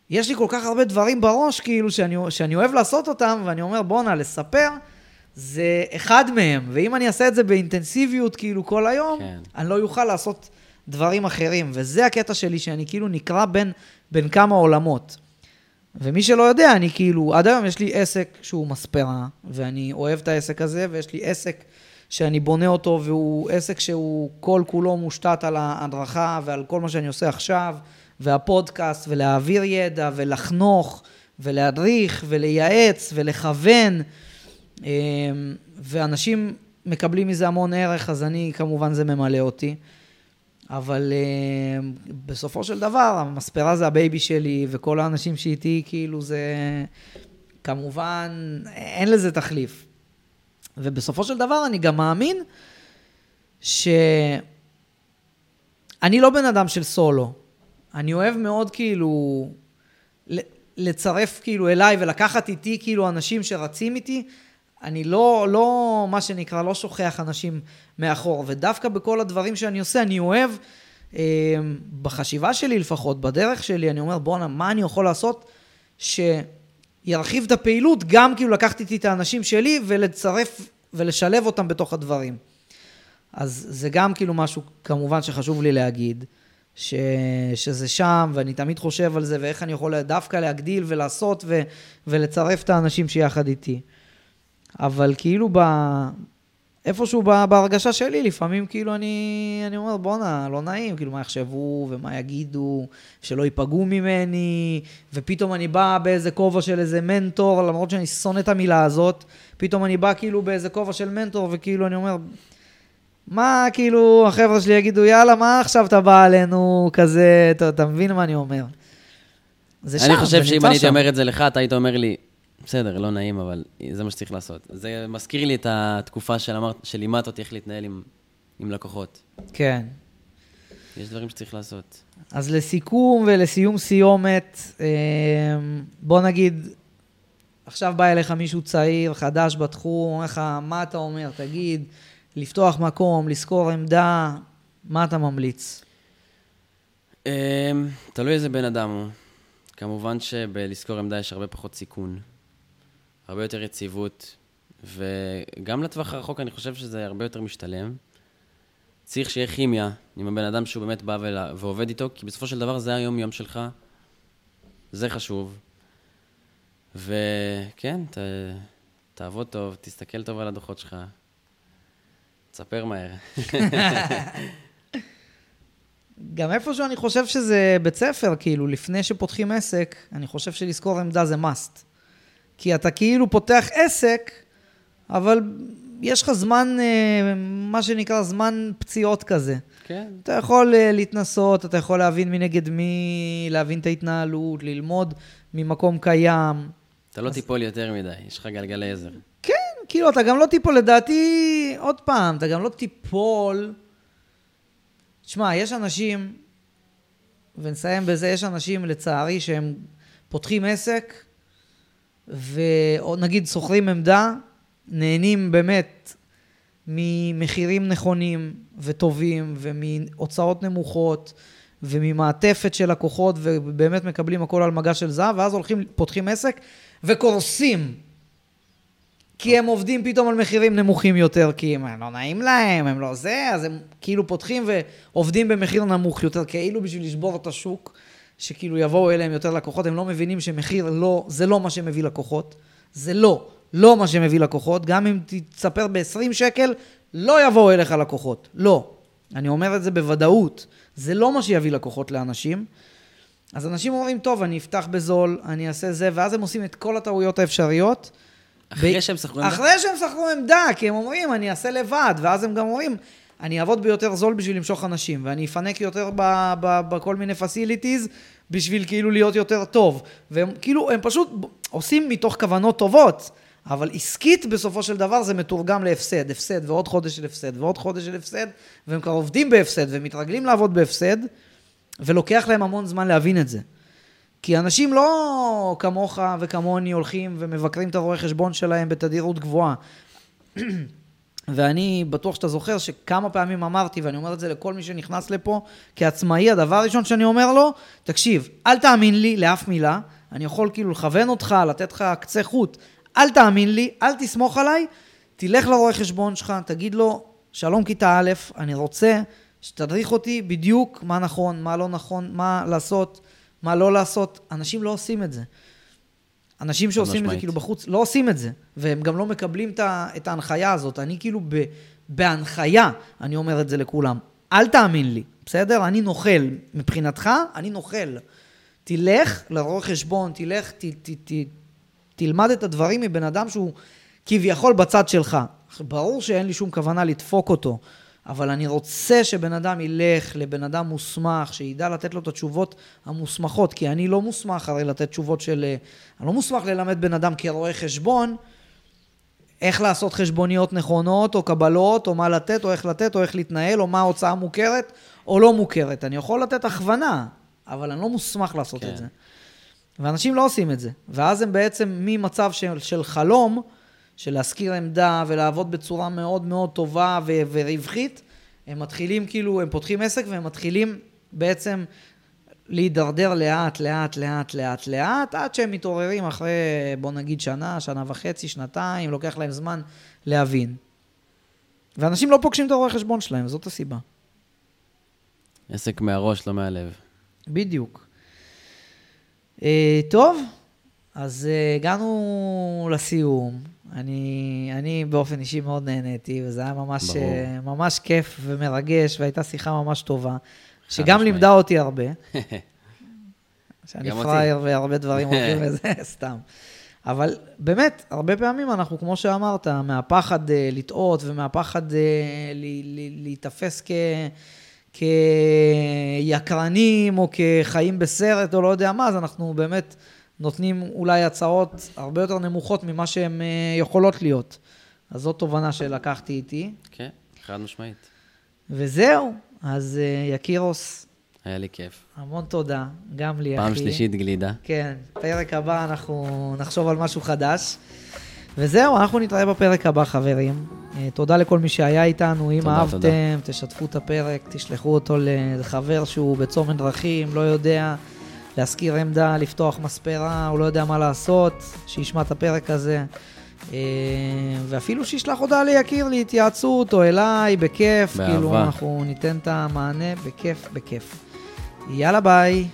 יש לי כל כך הרבה דברים בראש, כאילו, שאני, שאני אוהב לעשות אותם, ואני אומר, בואנה, לספר, זה אחד מהם. ואם אני אעשה את זה באינטנסיביות, כאילו, כל היום, כן. אני לא אוכל לעשות דברים אחרים. וזה הקטע שלי, שאני כאילו נקרע בין, בין כמה עולמות. ומי שלא יודע, אני כאילו, עד היום יש לי עסק שהוא מספרה, ואני אוהב את העסק הזה, ויש לי עסק שאני בונה אותו, והוא עסק שהוא כל כולו מושתת על ההדרכה ועל כל מה שאני עושה עכשיו, והפודקאסט, ולהעביר ידע, ולחנוך, ולהדריך, ולייעץ, ולכוון. אמ, ואנשים מקבלים מזה המון ערך, אז אני, כמובן, זה ממלא אותי. אבל אה, בסופו של דבר, המספרה זה ה baby שלי, וכל האנשים שאיתי, כאילו זה... כמובן, אין לזה תחליף. ובסופו של דבר, אני גם מאמין שאני לא בן אדם של סולו. אני אוהב מאוד, כאילו, לצרף כאילו אליי ולקחת איתי כאילו אנשים שרצים איתי. אני לא, לא, מה שנקרא, לא שוכח אנשים מאחור. ודווקא בכל הדברים שאני עושה, אני אוהב, אה, בחשיבה שלי לפחות, בדרך שלי, אני אומר, בואנה, מה אני יכול לעשות שירחיב את הפעילות, גם כאילו לקחת איתי את האנשים שלי ולצרף ולשלב אותם בתוך הדברים. אז זה גם כאילו משהו, כמובן, שחשוב לי להגיד, ש, שזה שם, ואני תמיד חושב על זה, ואיך אני יכול דווקא להגדיל ולעשות ו, ולצרף את האנשים שיחד איתי. אבל כאילו ב... איפשהו בהרגשה שלי, לפעמים כאילו אני, אני אומר, בואנה, לא נעים, כאילו מה יחשבו ומה יגידו, שלא ייפגעו ממני, ופתאום אני בא באיזה כובע של איזה מנטור, למרות שאני שונא את המילה הזאת, פתאום אני בא כאילו באיזה כובע של מנטור, וכאילו אני אומר, מה, כאילו, החבר'ה שלי יגידו, יאללה, מה עכשיו אתה בא עלינו כזה, אתה, אתה מבין מה אני אומר? זה שם, אני חושב שאם אני הייתי. אומר את זה לך, אתה היית אומר לי, בסדר, לא נעים, אבל זה מה שצריך לעשות. זה מזכיר לי את התקופה של אמרת- שלימדת אותי איך להתנהל עם, עם לקוחות. כן. יש דברים שצריך לעשות. אז לסיכום ולסיום סיומת, אה, בוא נגיד, עכשיו בא אליך מישהו צעיר, חדש בתחום, אומר לך, מה אתה אומר? תגיד, לפתוח מקום, לשכור עמדה, מה אתה ממליץ? אמ, תלוי איזה בן אדם הוא. כמובן שבלשכור עמדה יש הרבה פחות סיכון, הרבה יותר יציבות, וגם לטווח הרחוק אני חושב שזה הרבה יותר משתלם. צריך שיהיה כימיה עם הבן אדם שהוא באמת בא ולה, ועובד איתו, כי בסופו של דבר זה היום-יום שלך, זה חשוב. וכן, ת, תעבוד טוב, תסתכל טוב על הדוחות שלך, תספר מהר. גם איפשהו אני חושב שזה בית ספר, כאילו, לפני שפותחים עסק, אני חושב שלשכור עמדה זה must. כי אתה כאילו פותח עסק, אבל יש לך זמן, אה, מה שנקרא זמן פציעות כזה. כן. אתה יכול אה, להתנסות, אתה יכול להבין מנגד מי, להבין את ההתנהלות, ללמוד ממקום קיים. אתה לא תיפול יותר מדי, יש לך גלגלי עזר. כן, כאילו, אתה גם לא תיפול, לדעתי, עוד פעם, אתה גם לא תיפול. תשמע, יש אנשים, ונסיים בזה, יש אנשים, לצערי, שהם פותחים עסק, או נגיד שוכרים עמדה, נהנים באמת ממחירים נכונים וטובים, ומהוצאות נמוכות, וממעטפת של לקוחות, ובאמת מקבלים הכל על מגש של זהב, ואז הולכים, פותחים עסק, וקורסים. כי הם עובדים פתאום על מחירים נמוכים יותר, כי הם לא נעים להם, הם לא זה, אז הם כאילו פותחים ועובדים במחיר נמוך יותר, כאילו בשביל לשבור את השוק, שכאילו יבואו אליהם יותר לקוחות, הם לא מבינים שמחיר לא, זה לא מה שמביא לקוחות, זה לא, לא מה שמביא לקוחות, גם אם תספר ב-20 שקל, לא יבואו אליך לקוחות, לא. אני אומר את זה בוודאות, זה לא מה שיביא לקוחות לאנשים. אז אנשים אומרים, טוב, אני אפתח בזול, אני אעשה זה, ואז הם עושים את כל הטעויות האפשריות. אחרי ב- שהם שכרו עמדה? אחרי שהם שכרו עמדה, כי הם אומרים, אני אעשה לבד, ואז הם גם אומרים, אני אעבוד ביותר זול בשביל למשוך אנשים, ואני אפנק יותר בכל מיני פסיליטיז, בשביל כאילו להיות יותר טוב. והם כאילו, הם פשוט עושים מתוך כוונות טובות, אבל עסקית בסופו של דבר זה מתורגם להפסד, הפסד ועוד חודש של הפסד ועוד חודש של הפסד, והם כבר עובדים בהפסד ומתרגלים לעבוד בהפסד, ולוקח להם המון זמן להבין את זה. כי אנשים לא כמוך וכמוני הולכים ומבקרים את הרואה חשבון שלהם בתדירות גבוהה. ואני בטוח שאתה זוכר שכמה פעמים אמרתי, ואני אומר את זה לכל מי שנכנס לפה כעצמאי, הדבר הראשון שאני אומר לו, תקשיב, אל תאמין לי לאף מילה, אני יכול כאילו לכוון אותך, לתת לך קצה חוט, אל תאמין לי, אל תסמוך עליי, תלך לרואה חשבון שלך, תגיד לו, שלום כיתה א', אני רוצה שתדריך אותי בדיוק מה נכון, מה לא נכון, מה לעשות, מה לא לעשות. אנשים לא עושים את זה. אנשים שעושים את זה. כאילו בחוץ לא עושים את זה, והם גם לא מקבלים את ההנחיה הזאת. אני כאילו ב, בהנחיה, אני אומר את זה לכולם. אל תאמין לי, בסדר? אני נוכל. מבחינתך, אני נוכל. תלך לרואה חשבון, תלך, ת, ת, ת, תלמד את הדברים מבן אדם שהוא כביכול בצד שלך. ברור שאין לי שום כוונה לדפוק אותו, אבל אני רוצה שבן אדם ילך לבן אדם מוסמך, שידע לתת לו את התשובות המוסמכות, כי אני לא מוסמך הרי לתת תשובות של... אה, אני לא מוסמך ללמד בן אדם כרואה חשבון איך לעשות חשבוניות נכונות, או קבלות, או מה לתת, או איך לתת, או איך להתנהל, או מה ההוצאה מוכרת, או לא מוכרת. אני יכול לתת הכוונה, אבל אני לא מוסמך לעשות כן. את זה. ואנשים לא עושים את זה. ואז הם בעצם ממצב של, של חלום, של להשכיר עמדה ולעבוד בצורה מאוד מאוד טובה ו- ורווחית, הם מתחילים כאילו, הם פותחים עסק והם מתחילים בעצם להידרדר לאט, לאט, לאט, לאט, לאט, עד שהם מתעוררים אחרי, בוא נגיד, שנה, שנה וחצי, שנתיים, לוקח להם זמן להבין. ואנשים לא פוגשים את הרואה חשבון שלהם, זאת הסיבה. עסק מהראש, לא מהלב. בדיוק. אה, טוב, אז אה, הגענו לסיום. אני, אני באופן אישי מאוד נהניתי, וזה היה ממש, ברור. אה, ממש כיף ומרגש, והייתה שיחה ממש טובה, שגם. לימדה אותי הרבה. שאני. פראייר והרבה דברים הולכים לזה, סתם. אבל באמת, הרבה פעמים אנחנו, כמו שאמרת, מהפחד אה, לטעות ומהפחד ל- להיתפס כ... כיקרנים או כחיים בסרט או לא יודע מה, אז אנחנו באמת נותנים אולי הצעות הרבה יותר נמוכות ממה שהן אה, יכולות להיות. אז זאת תובנה שלקחתי איתי. כן, חד משמעית. וזהו, אז אה, יקירוס, היה לי כיף. המון תודה, גם לי, פעם אחי. שלישית גלידה. כן, פרק הבא אנחנו נחשוב על משהו חדש. וזהו, אנחנו נתראה בפרק הבא, חברים. אה, תודה לכל מי שהיה איתנו. אם תודה, אהבתם, תודה. תשתפו את הפרק, תשלחו אותו לחבר שהוא בצומת דרכים, לא יודע להשכיר עמדה, לפתוח מספרה, הוא לא יודע מה לעשות, שישמע את הפרק הזה. אה, ואפילו שישלח הודעה ליקיר להתייעצות, או אליי, בכיף. באהבה. כאילו, אנחנו ניתן את המענה בכיף, בכיף. יאללה, ביי.